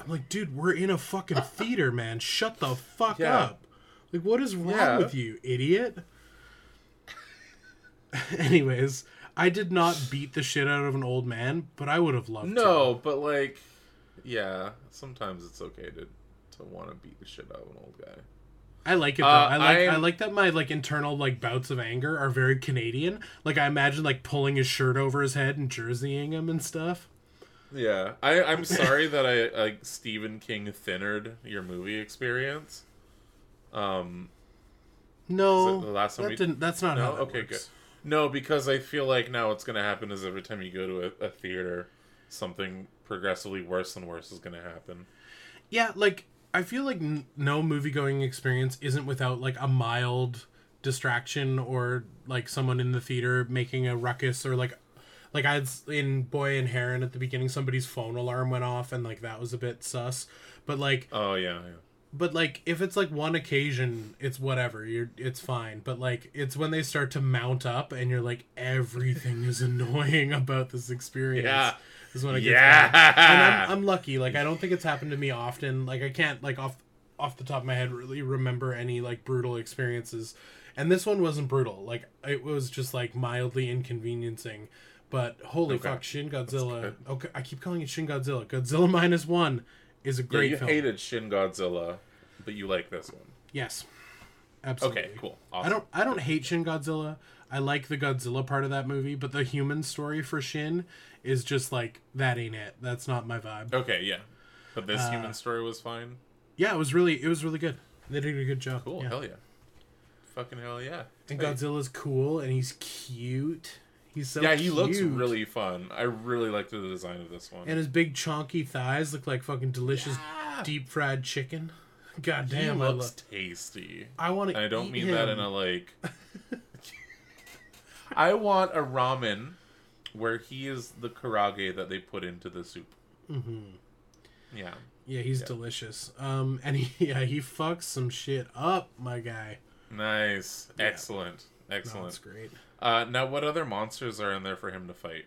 I'm like, dude, we're in a fucking theater, man. Shut the fuck Yeah. up. Like, what is wrong Yeah. with you, idiot? Anyways, I did not beat the shit out of an old man, but I would have loved to. No, but like, yeah, sometimes it's okay to to want to beat the shit out of an old guy. I like it though. Uh, I like I, I'm- like that my like internal like bouts of anger are very Canadian. Like I imagine like pulling his shirt over his head and jerseying him and stuff. Yeah, I I'm sorry that I like Stephen King thinnered your movie experience. Um, No, the last time that we- didn't, that's not no, how that okay, works. good. No, because I feel like now what's gonna happen is every time you go to a, a theater, something progressively worse and worse is gonna happen. Yeah, like I feel like n- no movie going experience isn't without like a mild distraction or like someone in the theater making a ruckus or like like I had in Boy and Heron at the beginning somebody's phone alarm went off and like that was a bit sus. But like Oh yeah, yeah. But like if it's like one occasion it's whatever you're it's fine but like it's when they start to mount up and you're like everything is annoying about this experience Yeah. is when it gets Yeah. bad. and I'm, I'm lucky like i don't think it's happened to me often like i can't like off off the top of my head really remember any like brutal experiences and this one wasn't brutal like it was just like mildly inconveniencing but holy Okay. fuck shin godzilla okay i keep calling it shin godzilla godzilla minus one is a Yeah, great you film hated Shin Godzilla, but you like this one. Yes. Absolutely. Okay, cool. Awesome. I don't I don't hate Shin Godzilla. I like the Godzilla part of that movie, but the human story for Shin is just like that ain't it. That's not my vibe. Okay, yeah, but Uh, this human story was fine. Yeah, it was really it was really good. They did a good job. Cool. Yeah. Hell yeah. Fucking hell yeah. And Hey. Godzilla's cool and he's cute. He's so yeah, he looks cute. really fun. I really like the design of this one. and his big chonky thighs look like fucking delicious Yeah. deep fried chicken. God he damn, I looks tasty. I want to I don't mean him. that in a like. I want a ramen where he is the karaage that they put into the soup. Mm-hmm. Yeah. Yeah, he's delicious. Um and he yeah, he fucks some shit up, my guy. Nice. Excellent. No, Excellent. it's great. Uh, now, what other monsters are in there for him to fight?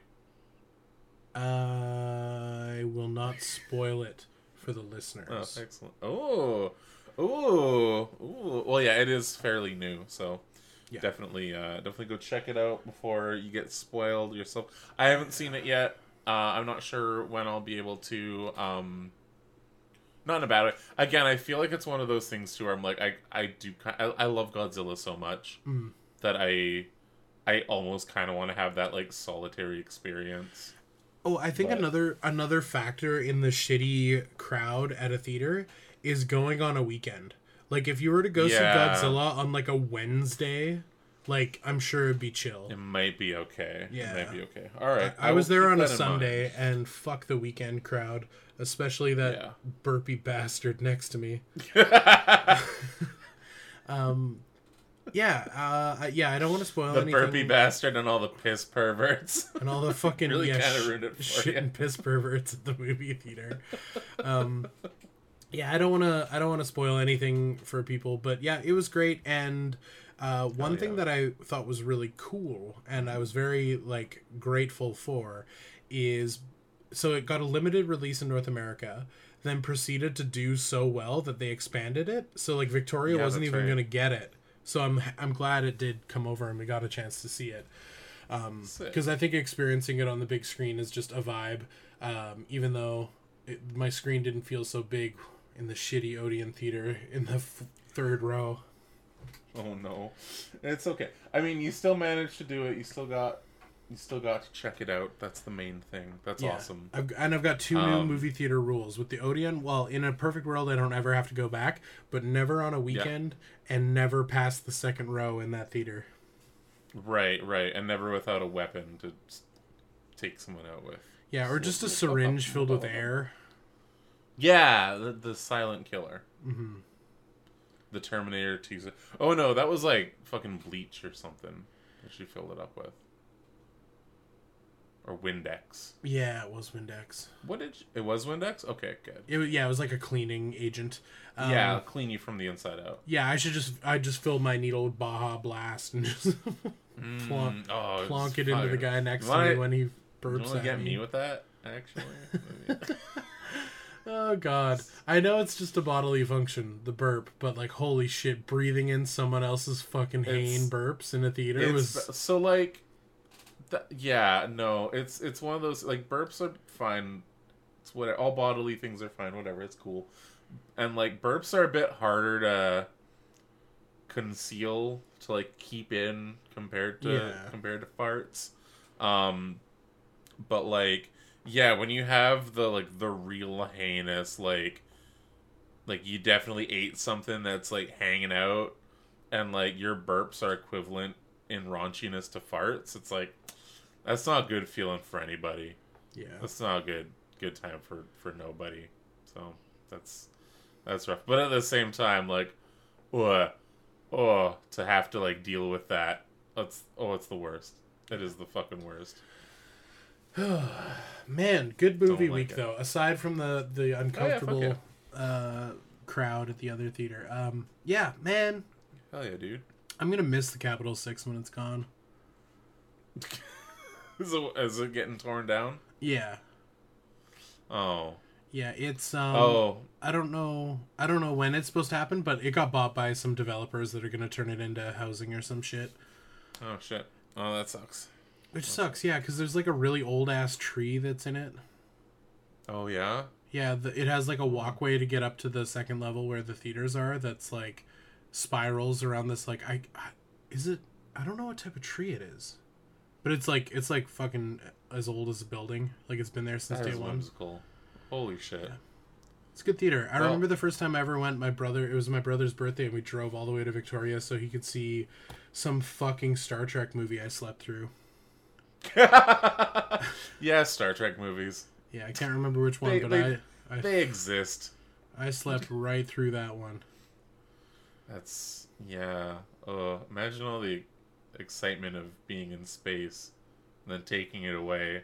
I will not spoil it for the Oh, listeners. excellent. Oh, oh, oh. Well, yeah, it is fairly new, so Yeah. definitely, uh, definitely go check it out before you get spoiled yourself. I haven't seen it yet. Uh, I'm not sure when I'll be able to. Um, not in a bad way. Again, I feel like it's one of those things too. Where I'm like, I, I do, I, I love Godzilla so much Mm. that I, I almost kind of want to have that like solitary experience. Oh, I think But- another another factor in the shitty crowd at a theater is going on a weekend. Like if you were to go Yeah. see Godzilla on like a Wednesday, like I'm sure it'd be chill. It might be okay. Yeah. it might be okay. All right, I, was there on a in mind. Sunday and fuck the weekend crowd, especially that Yeah. burpy bastard next to me. um yeah, uh I- yeah, I don't want to spoil the anything. burpy bastard and all the piss perverts. and all the fucking Really yeah, kinda ruined it for shit you. and piss perverts at the movie theater. Um, yeah, I don't want to. I don't want to spoil anything for people, but yeah, it was great. And uh, one Hell thing that I thought was really cool, and I was very like grateful for, is so it got a limited release in North America. Then proceeded to do so well that they expanded it. So like Victoria Yeah, wasn't even right. going to get it. So I'm I'm glad it did come over and we got a chance to see it because I think experiencing it on the big screen is just a vibe. Um, even though it, my screen didn't feel so big in the shitty Odeon theater in the f- third row. Oh no, it's okay. I mean, you still managed to do it. You still got, you still got to check it out. That's the main thing. That's awesome. I've, and I've got two new Um, movie theater rules with the Odeon. Well, in a perfect world, I don't ever have to go back, but never on a weekend and never past the second row in that theater. Right, right, and never without a weapon to take someone out with. Yeah, or just a syringe filled with air. Yeah, the, the silent killer. Mm-hmm. The Terminator teaser. Oh no, that was like fucking bleach or something that she filled it up with, or Windex. Yeah, it was Windex. What did you, it was Windex? Okay, good. It, yeah, it was like a cleaning agent. Um, yeah, clean you from the inside out. Yeah, I should just I just fill my needle with Baja Blast and just plonk, Oh, plonk it into the guy next You to me when he burps to at get me. me with that? Actually, Oh god. I know it's just a bodily function, the burp, but like holy shit, breathing in someone else's fucking hane burps in a theater It's, was so like, th- yeah, no, it's it's one of those like burps are fine. It's what all bodily things are fine. Whatever, it's cool. And like burps are a bit harder to conceal to like keep in compared to Yeah. compared to farts. Um, but like, yeah, when you have the like the real heinous like. Like you definitely ate something that's like hanging out, and like your burps are equivalent in raunchiness to farts, it's like that's not a good feeling for anybody. yeah. That's not a good good time for for nobody. So that's that's rough. But at the same time, like, oh, oh, to have to like deal with that, that's oh, it's the worst. It is the fucking worst. Man, good movie like week it. though. Aside from the the uncomfortable yeah. uh crowd at the other theater. Um yeah, man, Hell yeah, dude. I'm going to miss the Capitol 6 when it's gone. Is it, is it getting torn down? Yeah. Oh, Yeah, it's um oh, I don't know I don't know when it's supposed to happen, but it got bought by some developers that are going to turn it into housing or some shit. oh shit. Oh, that sucks. Which sucks, yeah, cuz there's like a really old ass tree that's in it. Oh yeah. Yeah, the, it has like a walkway to get up to the second level where the theaters are. That's like spirals around this. Like, I, I is it? I don't know what type of tree it is, but it's like it's like fucking as old as a building. Like it's been there since That day one. whimsical. Holy shit. It's a good theater. I Well- remember the first time I ever went. My brother. It was my brother's birthday, and we drove all the way to Victoria so he could see some fucking Star Trek movie I slept through. yeah, Star Trek movies. Yeah, I can't remember which one, They- but they- I I, They exist. I slept right through that one. That's yeah. Uh, imagine all the excitement of being in space and then taking it away.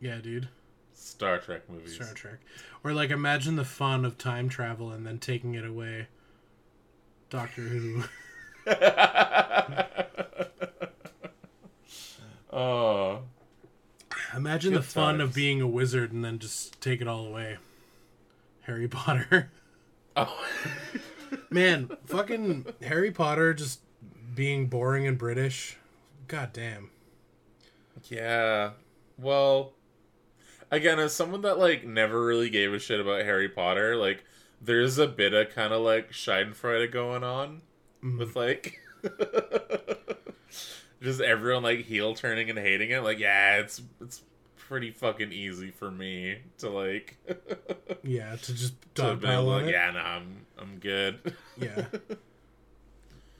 Yeah, dude. Star Trek movies. Star Trek. Or like imagine the fun of time travel and then taking it away. Doctor Who. Oh, Imagine Good the fun of being a wizard and then just take it all away. Harry Potter. oh, Man, fucking Harry Potter just being boring and British. God damn. yeah. Well, again, as someone that like never really gave a shit about Harry Potter, like there's a bit of kind of like Schadenfreude going on mm-hmm. with like just everyone like heel turning and hating it. Like, yeah, it's it's pretty fucking easy for me to like Yeah, to just to be dogpile able to, on like, yeah, no, I'm I'm good. Yeah.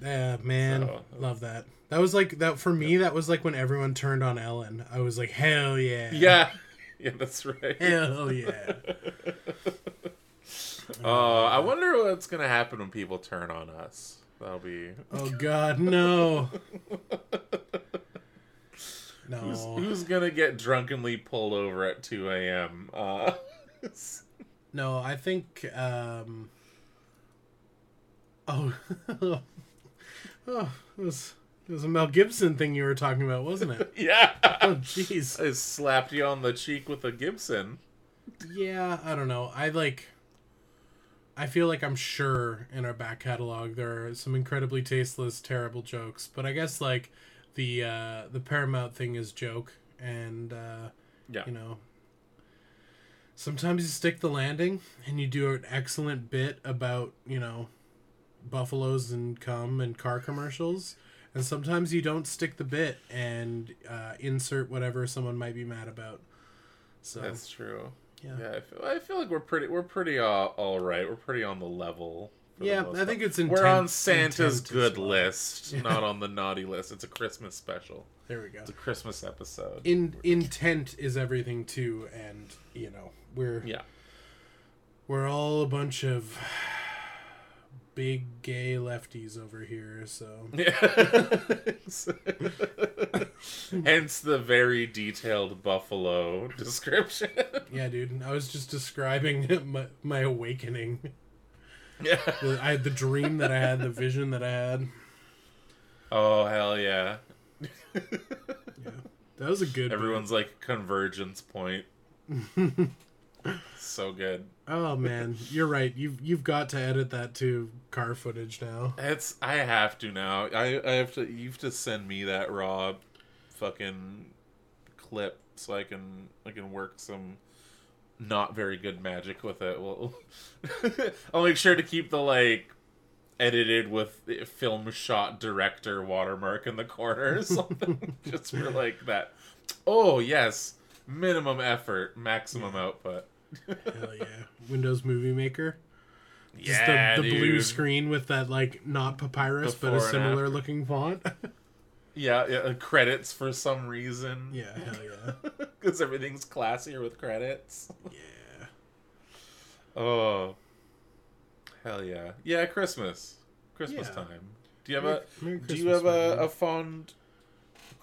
Yeah, man, So, love that. That was like that for me. That was like when everyone turned on Ellen. I was like, hell yeah, yeah, yeah, that's right. hell yeah. Oh, I wonder what's gonna happen when people turn on us. That'll be Oh God, no. No. who's, who's gonna get drunkenly pulled over at two a.m. Uh, No, I think um Oh Oh, it was it was a Mel Gibson thing you were talking about, wasn't it? yeah, Oh jeez. I slapped you on the cheek with a Gibson. Yeah, I don't know. I like I feel like I'm sure in our back catalog there are some incredibly tasteless, terrible jokes, but I guess like the uh the Paramount thing is joke and uh Yeah, you know sometimes you stick the landing and you do an excellent bit about you know buffaloes and cum and car commercials and sometimes you don't stick the bit and uh, insert whatever someone might be mad about so that's true. Yeah. Yeah, I feel, I feel like we're pretty we're pretty uh, all right. We're pretty on the level. Yeah, I think it's we're on Santa's good well. list, not on the naughty list. It's a Christmas special. there we go It's a Christmas episode. in intent is everything too and you know we're yeah. we're all a bunch of big gay lefties over here so Yeah. Hence the very detailed buffalo description. Yeah, dude. I was just describing my, my awakening. yeah. The, I had the dream that I had, the vision that I had. Oh hell yeah! That was a good. Everyone's like convergence point. so good. Oh man, you're right. You've you've got to edit that to car footage now. It's I have to now. I I have to. You have to send me that raw, fucking clip so I can I can work some not very good magic with it. Well, I'll make sure to keep the like edited with film shot director watermark in the corner or something, just for like that. Oh yes, minimum effort, maximum output. Hell yeah, Windows Movie Maker. Just yeah, the, the blue screen with that like not papyrus but a similar looking font. Yeah, yeah, uh, credits for some reason. yeah, hell yeah. because everything's classier with credits. Yeah. Oh, hell yeah, yeah! Christmas, Christmas Yeah. time. Do you have Merry- a Merry Do you have a, a fond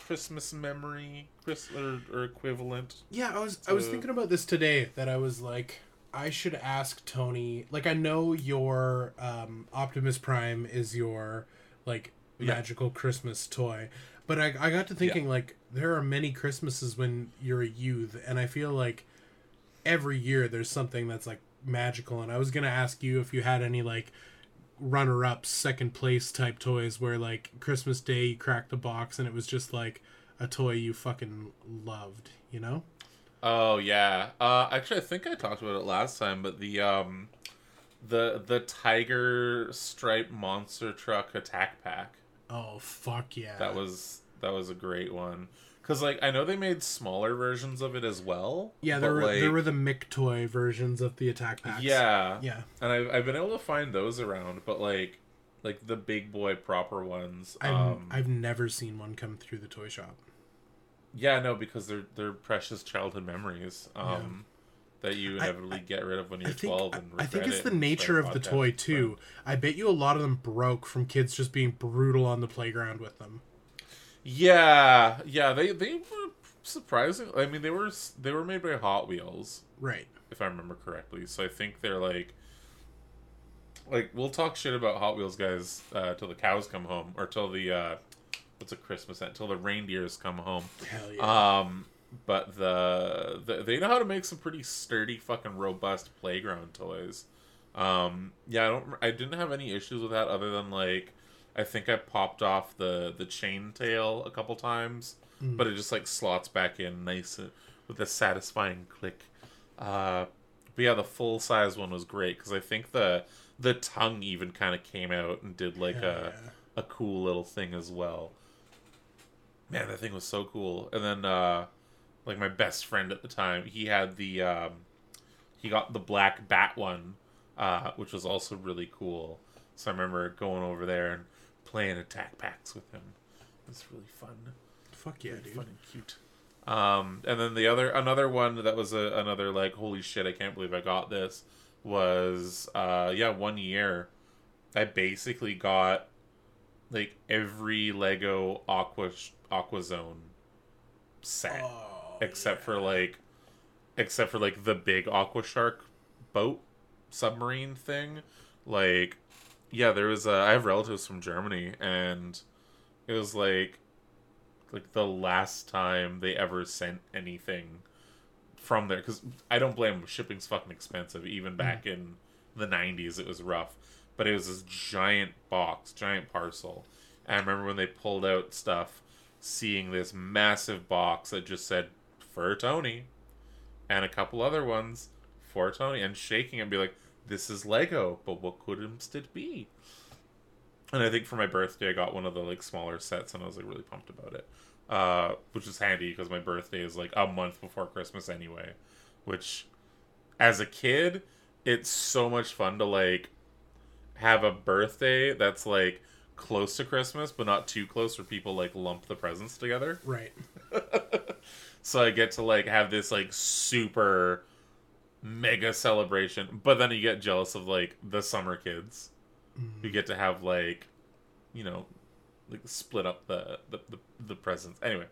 Christmas memory, Chris or, or equivalent? Yeah, I was I was thinking about this today that I was like I should ask Tony like I know your um Optimus Prime is your like Yeah. magical Christmas toy. But I I got to thinking like there are many Christmases when you're a youth and I feel like every year there's something that's like magical and I was going to ask you if you had any like runner up second place type toys where like Christmas Day you cracked the box and it was just like a toy you fucking loved, you know? Oh yeah. Uh, actually, I think I talked about it last time, but the um, the the tiger stripe monster truck attack pack. Oh fuck yeah! That was that was a great one. Cause like I know they made smaller versions of it as well. yeah. There were like, there were the Mick toy versions of the attack packs. yeah yeah. and I've I've been able to find those around, but like like the big boy proper ones. I've um, I've never seen one come through the toy shop. yeah, no, because they're they're precious childhood memories. Um, that you I- inevitably get rid of when you're think twelve. And I think it's it the nature of the toy too. I bet you a lot of them broke from kids just being brutal on the playground with them. Yeah, yeah, they they were surprising. I mean, they were they were made by Hot Wheels, Right. if I remember correctly. So I think they're like, like we'll talk shit about Hot Wheels guys uh, till the cows come home, or till the uh, what's a Christmas at till the reindeers come home. Hell yeah. Um, but the, the they know how to make some pretty sturdy, fucking robust playground toys. Um, yeah, I don't. I didn't have any issues with that other than like, I think I popped off the the chain tail a couple times, but it just like slots back in nice uh, with a satisfying click. Uh, but yeah, the full size one was great because I think the the tongue even kind of came out and did like Hell a yeah. a cool little thing as well. Man, that thing was so cool. And then uh like my best friend at the time, he had the um he got the black bat one, uh, which was also really cool. So I remember going over there and playing attack packs with him. It was really fun Fuck yeah, dude. fun and cute. Um, and then the other another one that was a, another like holy shit I can't believe I got this was uh yeah one year I basically got like every Lego Aqua Aqua Zone set Oh, except for like except for like the big Aqua Shark boat submarine thing like yeah there was a, I have relatives from Germany and it was like like the last time they ever sent anything from there because I don't blame them. Shipping's fucking expensive. Even mm. back in the '90s, it was rough. But it was this giant box, giant parcel. And I remember when they pulled out stuff, seeing this massive box that just said "for Tony," and a couple other ones for Tony, and shaking it and be like, "This is Lego, but what could it be?" And I think for my birthday, I got one of the like smaller sets, and I was like really pumped about it. Uh, which is handy because my birthday is like a month before Christmas anyway. Which, as a kid, it's so much fun to like have a birthday that's like close to Christmas, but not too close, where people like lump the presents together. Right. So I get to like have this like super mega celebration, but then you get jealous of like the summer kids who get to have like you know like split up the the the, the presents. Anyway,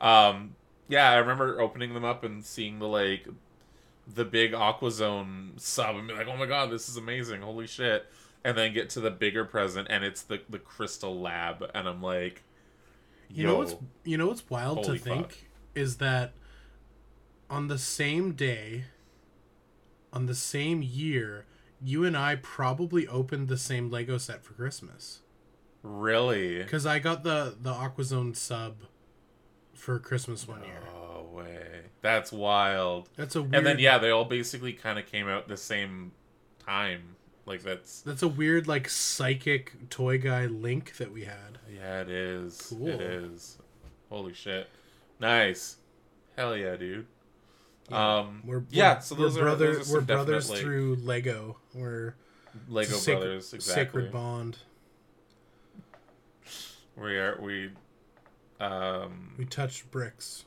um yeah, I remember opening them up and seeing the like the big Aquazone sub and be like, "Oh my god, this is amazing. Holy shit." And then get to the bigger present and it's the the Crystal Lab and I'm like You know what's you know what's wild to Holy think is that on the same day on the same year, you and I probably opened the same Lego set for Christmas. Really? Because I got the the Aquazone sub for Christmas one year. Oh way. That's wild. That's a weird. And then yeah, they all basically kind of came out the same time. Like that's That's a weird like psychic toy guy link that we had. yeah, it is. Cool. It is. Holy shit. Nice. Hell yeah, dude. Um We're, yeah, so those we're are brothers. those are we're brothers definite, like, through Lego. We're Lego sacred, brothers exactly. sacred bond. We are we um We touched bricks.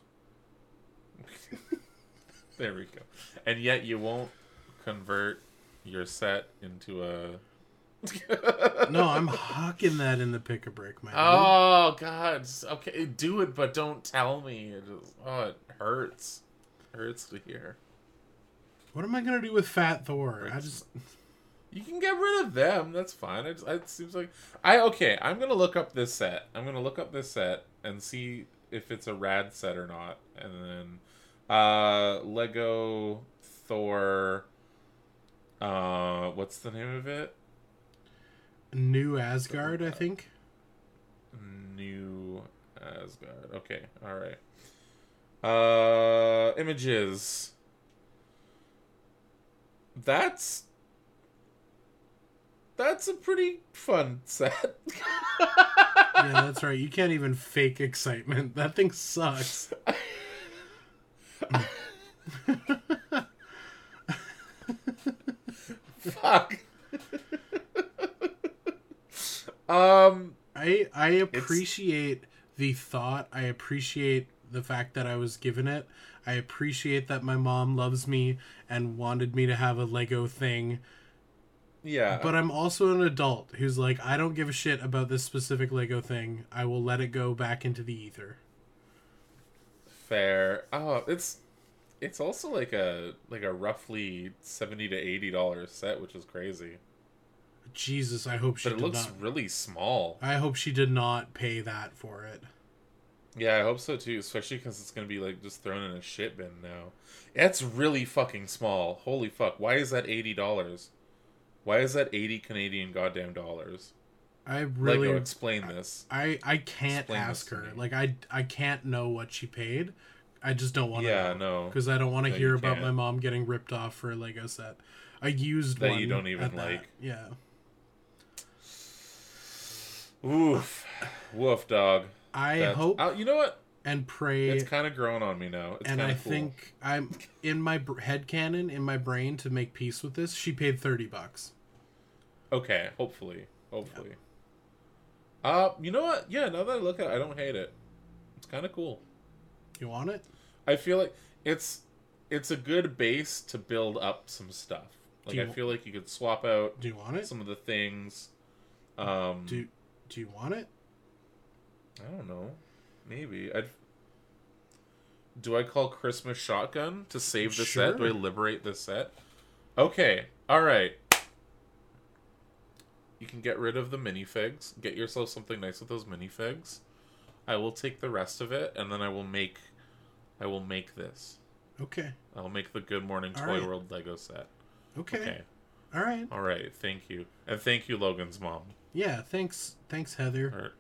there we go. And yet you won't convert your set into a No, I'm hawking that in the pick a brick, man. Oh God! Okay, do it, but don't tell me. It oh, it hurts. Hurts to hear. What am I gonna do with Fat Thor? I just You can get rid of them. That's fine. It, it seems like I okay. I'm gonna look up this set. I'm gonna look up this set and see if it's a rad set or not. And then uh Lego Thor. Uh, what's the name of it? New Asgard, I think. New Asgard. Okay, all right. Uh, images. That's that's a pretty fun set. Yeah, that's right. You can't even fake excitement. That thing sucks. Fuck. um. I I appreciate the thought. I appreciate the fact that I was given it. I appreciate that my mom loves me and wanted me to have a Lego thing. Yeah. But I'm also an adult who's like, I don't give a shit about this specific Lego thing. I will let it go back into the ether. fair. Oh, it's it's also like a like a roughly seventy to eighty dollars set, which is crazy. Jesus, I hope she But it looks not. really small. I hope she did not pay that for it. Yeah, I hope so too, especially because it's gonna be like just thrown in a shit bin now. It's really fucking small. Holy fuck! Why is that eighty dollars? Why is that eighty Canadian goddamn dollars? I really, Lego, explain this. I I can't Explain ask her. Like I I can't know what she paid. I just don't want to. Yeah, no. because I don't want to No, hear about can't. my mom getting ripped off for a Lego set. I used one. That you don't even at that. like. Yeah, Oof, woof, dog. I That's- hope Uh, you know what? and pray, It's kind of grown on me now. It's and I cool. think I'm in my br- head canon in my brain to make peace with this. She paid thirty bucks. Okay, hopefully, hopefully. Uh, you know what? Yeah, now that I look at it, I don't hate it. It's kind of cool. You want it? I feel like it's it's a good base to build up some stuff. Like I feel like you could swap out Do you want it? some of the things. Um, Do Do you want it? I don't know. Maybe I'd. Do I call Christmas shotgun to save the set? Do I liberate the set? Okay. All right. You can get rid of the minifigs. Get yourself something nice with those minifigs. I will take the rest of it, and then I will make. I will make this. Okay. I'll make the Good Morning Toy right. World Lego set. Okay. Okay. All right. All right. Thank you, and thank you, Logan's mom. Yeah. Thanks. Thanks, Heather.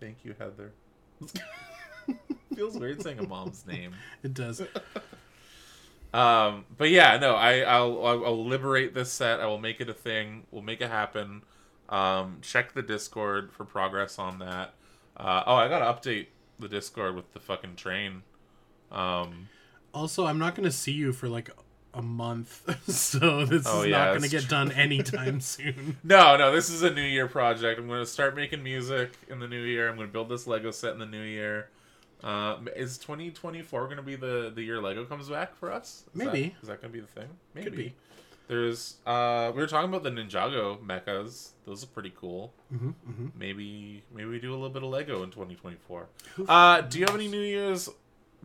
Thank you, Heather. Feels weird saying a mom's name. It does. Um, but yeah, no, I I'll, I'll I'll liberate this set. I will make it a thing. We'll make it happen. Um, check the Discord for progress on that. Uh, oh, I gotta update the Discord with the fucking train. Um, Also, I'm not going to see you for like a month, so this Oh, is yeah, not going to get true. done anytime soon. no, no, this is a New Year project. I'm gonna start making music in the new year. I'm gonna build this Lego set in the new year. Uh, is 2024 gonna be the the year Lego comes back for us? Is Maybe. that, is that gonna be the thing? Maybe. Could be. There's uh, we were talking about the Ninjago mechas. Those are pretty cool. hmm hmm Maybe maybe we do a little bit of Lego in 2024. Uh, do you have any New Year's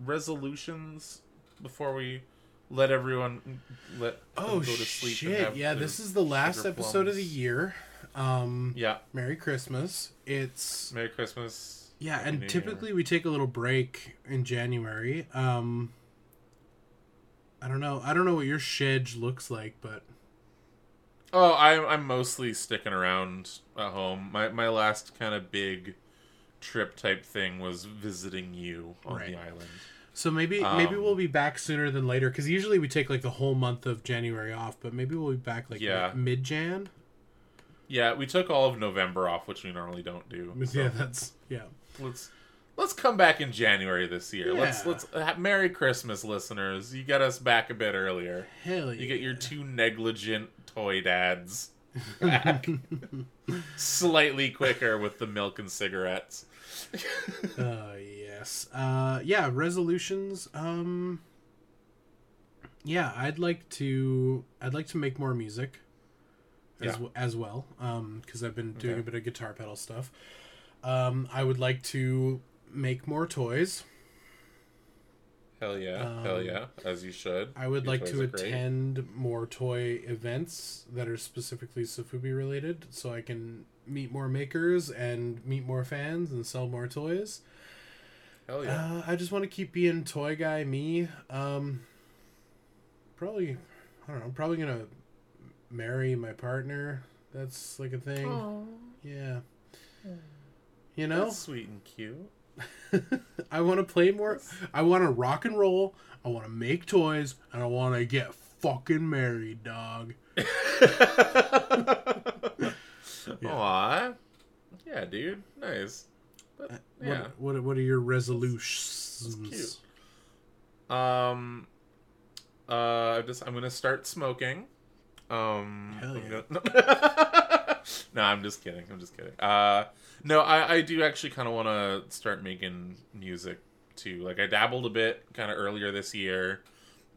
resolutions before we let everyone let Oh go to sleep? shit! Yeah, this is the last episode of the year. Um, Yeah. Merry Christmas. It's Merry Christmas. yeah, and New Year. typically we take a little break in January. Um, I don't know. I don't know what your schedule looks like, but Oh, I'm I'm mostly sticking around at home. My my last kind of big trip type thing was visiting you on Right. the island. So maybe maybe Um, we'll be back sooner than later because usually we take like the whole month of January off, but maybe we'll be back like Yeah. mid Jan. Yeah, we took all of November off, which we normally don't do. So Yeah, that's yeah. let's let's come back in January this year. Let's Yeah. let's uh, Merry Christmas, listeners. You get us back a bit earlier. Hell yeah. You get your two negligent toy dads back slightly quicker with the milk and cigarettes. Uh, yes. Uh, yeah, resolutions. Um, yeah, I'd like to. I'd like to make more music. As, Yeah. w- as well, um, because I've been doing Okay. a bit of guitar pedal stuff. Um, I would like to make more toys. Hell yeah, hell yeah, as you should. Um, I would Your like to are great. attend more toy events that are specifically Sofubi related, so I can meet more makers and meet more fans and sell more toys. Hell yeah. Uh, I just want to keep being toy guy me. Um, probably, I don't know. I'm probably gonna marry my partner. That's like a thing. Yeah. You know, That's sweet and cute. I want to play more. I want to rock and roll. I want to make toys, and I want to get fucking married, dog. Aw. Yeah, dude. Nice. But, yeah. What, what What are your resolutions? Um uh just I'm gonna start smoking. Um Hell yeah. No, I'm just kidding. I'm just kidding. Uh no, I, I do actually kinda wanna start making music too. Like I dabbled a bit kinda earlier this year.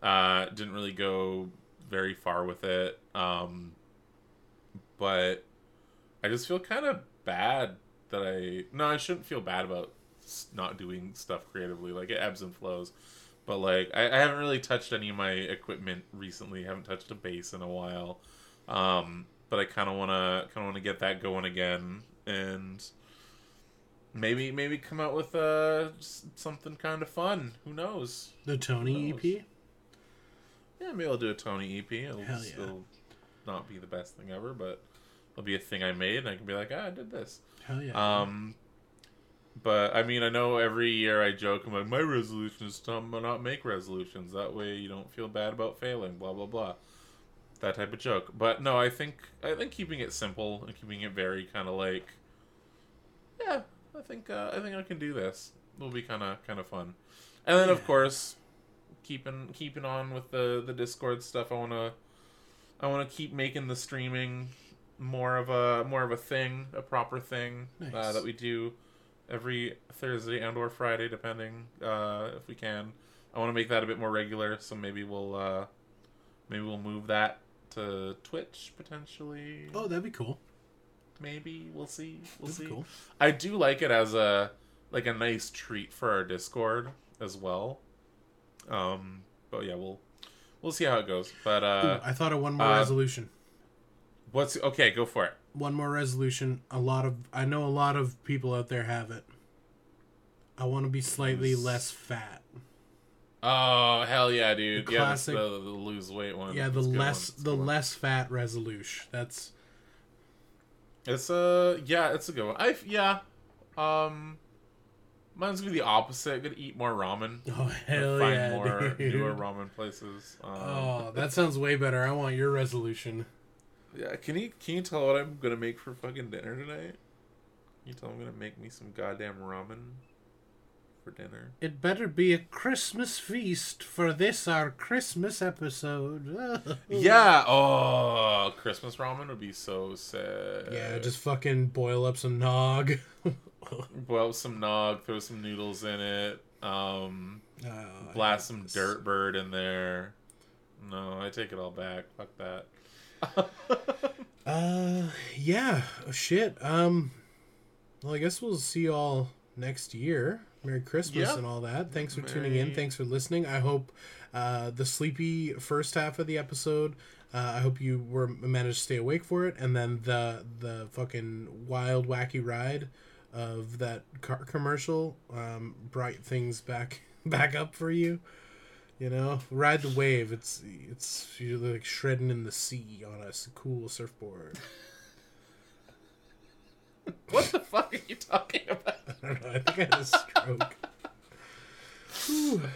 Uh didn't really go very far with it. Um but I just feel kind of bad that I no, I shouldn't feel bad about not doing stuff creatively. Like it ebbs and flows, but like I, I haven't really touched any of my equipment recently. haven't touched a bass in a while, um, but I kind of wanna kind of wanna get that going again and maybe maybe come out with uh something kind of fun. Who knows? The Tony Who EP. Yeah, maybe I'll do a Tony EP. It'll Hell yeah. still not be the best thing ever, but it'll be a thing I made, and I can be like, ah, I did this. Hell yeah. Um, but I mean, I know every year I joke, I'm like, my resolution is to not make resolutions. That way, you don't feel bad about failing. Blah blah blah. That type of joke. But no, I think I think keeping it simple and keeping it very kind of like, yeah, I think uh, I think I can do this. It'll be kind of kind of fun. And then of course, keeping keeping on with the the Discord stuff. I wanna I want to keep making the streaming more of a more of a thing, a proper thing uh, that we do every Thursday and or Friday, depending uh, if we can. I want to make that a bit more regular, so maybe we'll uh, maybe we'll move that to Twitch potentially. oh, that'd be cool. Maybe we'll see. We'll That'd be see. cool. I do like it as a like a nice treat for our Discord as well. Um, but yeah, we'll we'll see how it goes. But uh, Ooh, I thought of one more uh, resolution. what's okay? Go for it. One more resolution. A lot of I know a lot of people out there have it. I want to be slightly less fat. Oh hell yeah, dude! The yeah, classic- the, the lose weight one. Yeah, the That's a good one. less the one. less fat resolution. That's It's a yeah, it's a good one. I yeah, um, mine's gonna be the opposite. Gonna eat more ramen. oh hell find yeah, more dude. newer ramen places. Um, Oh, that sounds way better. I want your resolution. yeah. Can you can you tell what I'm gonna make for fucking dinner tonight? Can you tell I'm gonna make me some goddamn ramen for dinner. It better be a Christmas feast for this our Christmas episode. Yeah. Oh, Christmas ramen would be so sad. Yeah, just fucking boil up some nog. boil up some nog, throw some noodles in it. Um, Oh, blast some this. dirt bird in there. No, I take it all back. Fuck that. Uh, yeah. Oh, shit. Um, well, I guess we'll see you all next year. Merry Christmas Yeah. and all that. Thanks for tuning in. Thanks for listening. I hope uh, the sleepy first half of the episode. Uh, I hope you were managed to stay awake for it, and then the the fucking wild wacky ride of that car commercial um, brought things back back up for you. You know, ride the wave. It's it's you're like shredding in the sea on a cool surfboard. What the fuck are you talking about? I don't know. I think I had a stroke.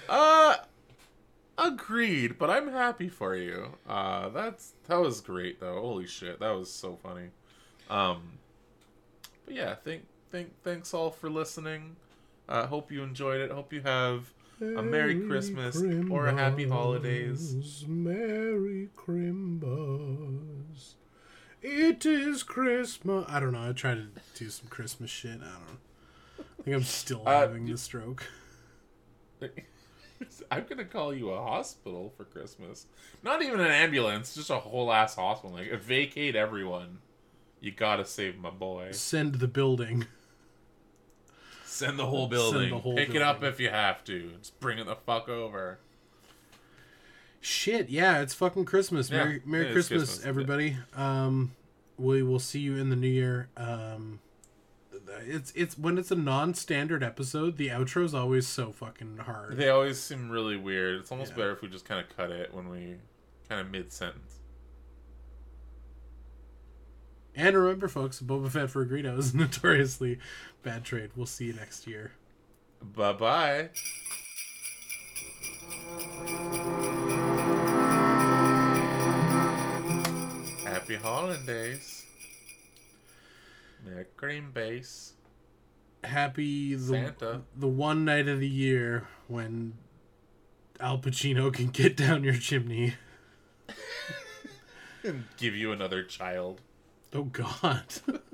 Uh agreed, but I'm happy for you. Uh that's that was great though. Holy shit, that was so funny. Um but yeah, thank thank thanks all for listening. Uh hope you enjoyed it. Hope you have a Merry Christmas or a Happy Holidays. Merry Crimbos. It is Christmas. I don't know. I try to do some Christmas shit. I don't know. I think I'm still Uh, having the stroke. I'm gonna call you a hospital for Christmas. Not even an ambulance, just a whole ass hospital. Like vacate everyone. You gotta save my boy. Send the building. Send the whole Send building. the whole Pick it up if you have to. Just bring it the fuck over. Shit, yeah, it's fucking Christmas. Yeah, Merry, Merry Christmas, Christmas, everybody. Um, we will see you in the new year. Um, it's it's when it's a non-standard episode, the outro is always so fucking hard. They always seem really weird. It's almost Yeah. better if we just kind of cut it when we kind of mid sentence. And remember, folks, Boba Fett for Greedo is notoriously bad trade. We'll see you next year. Bye bye. Happy holidays. Merry cream base. Happy the Santa. the one night of the year when Al Pacino can get down your chimney. And give you another child. Oh God.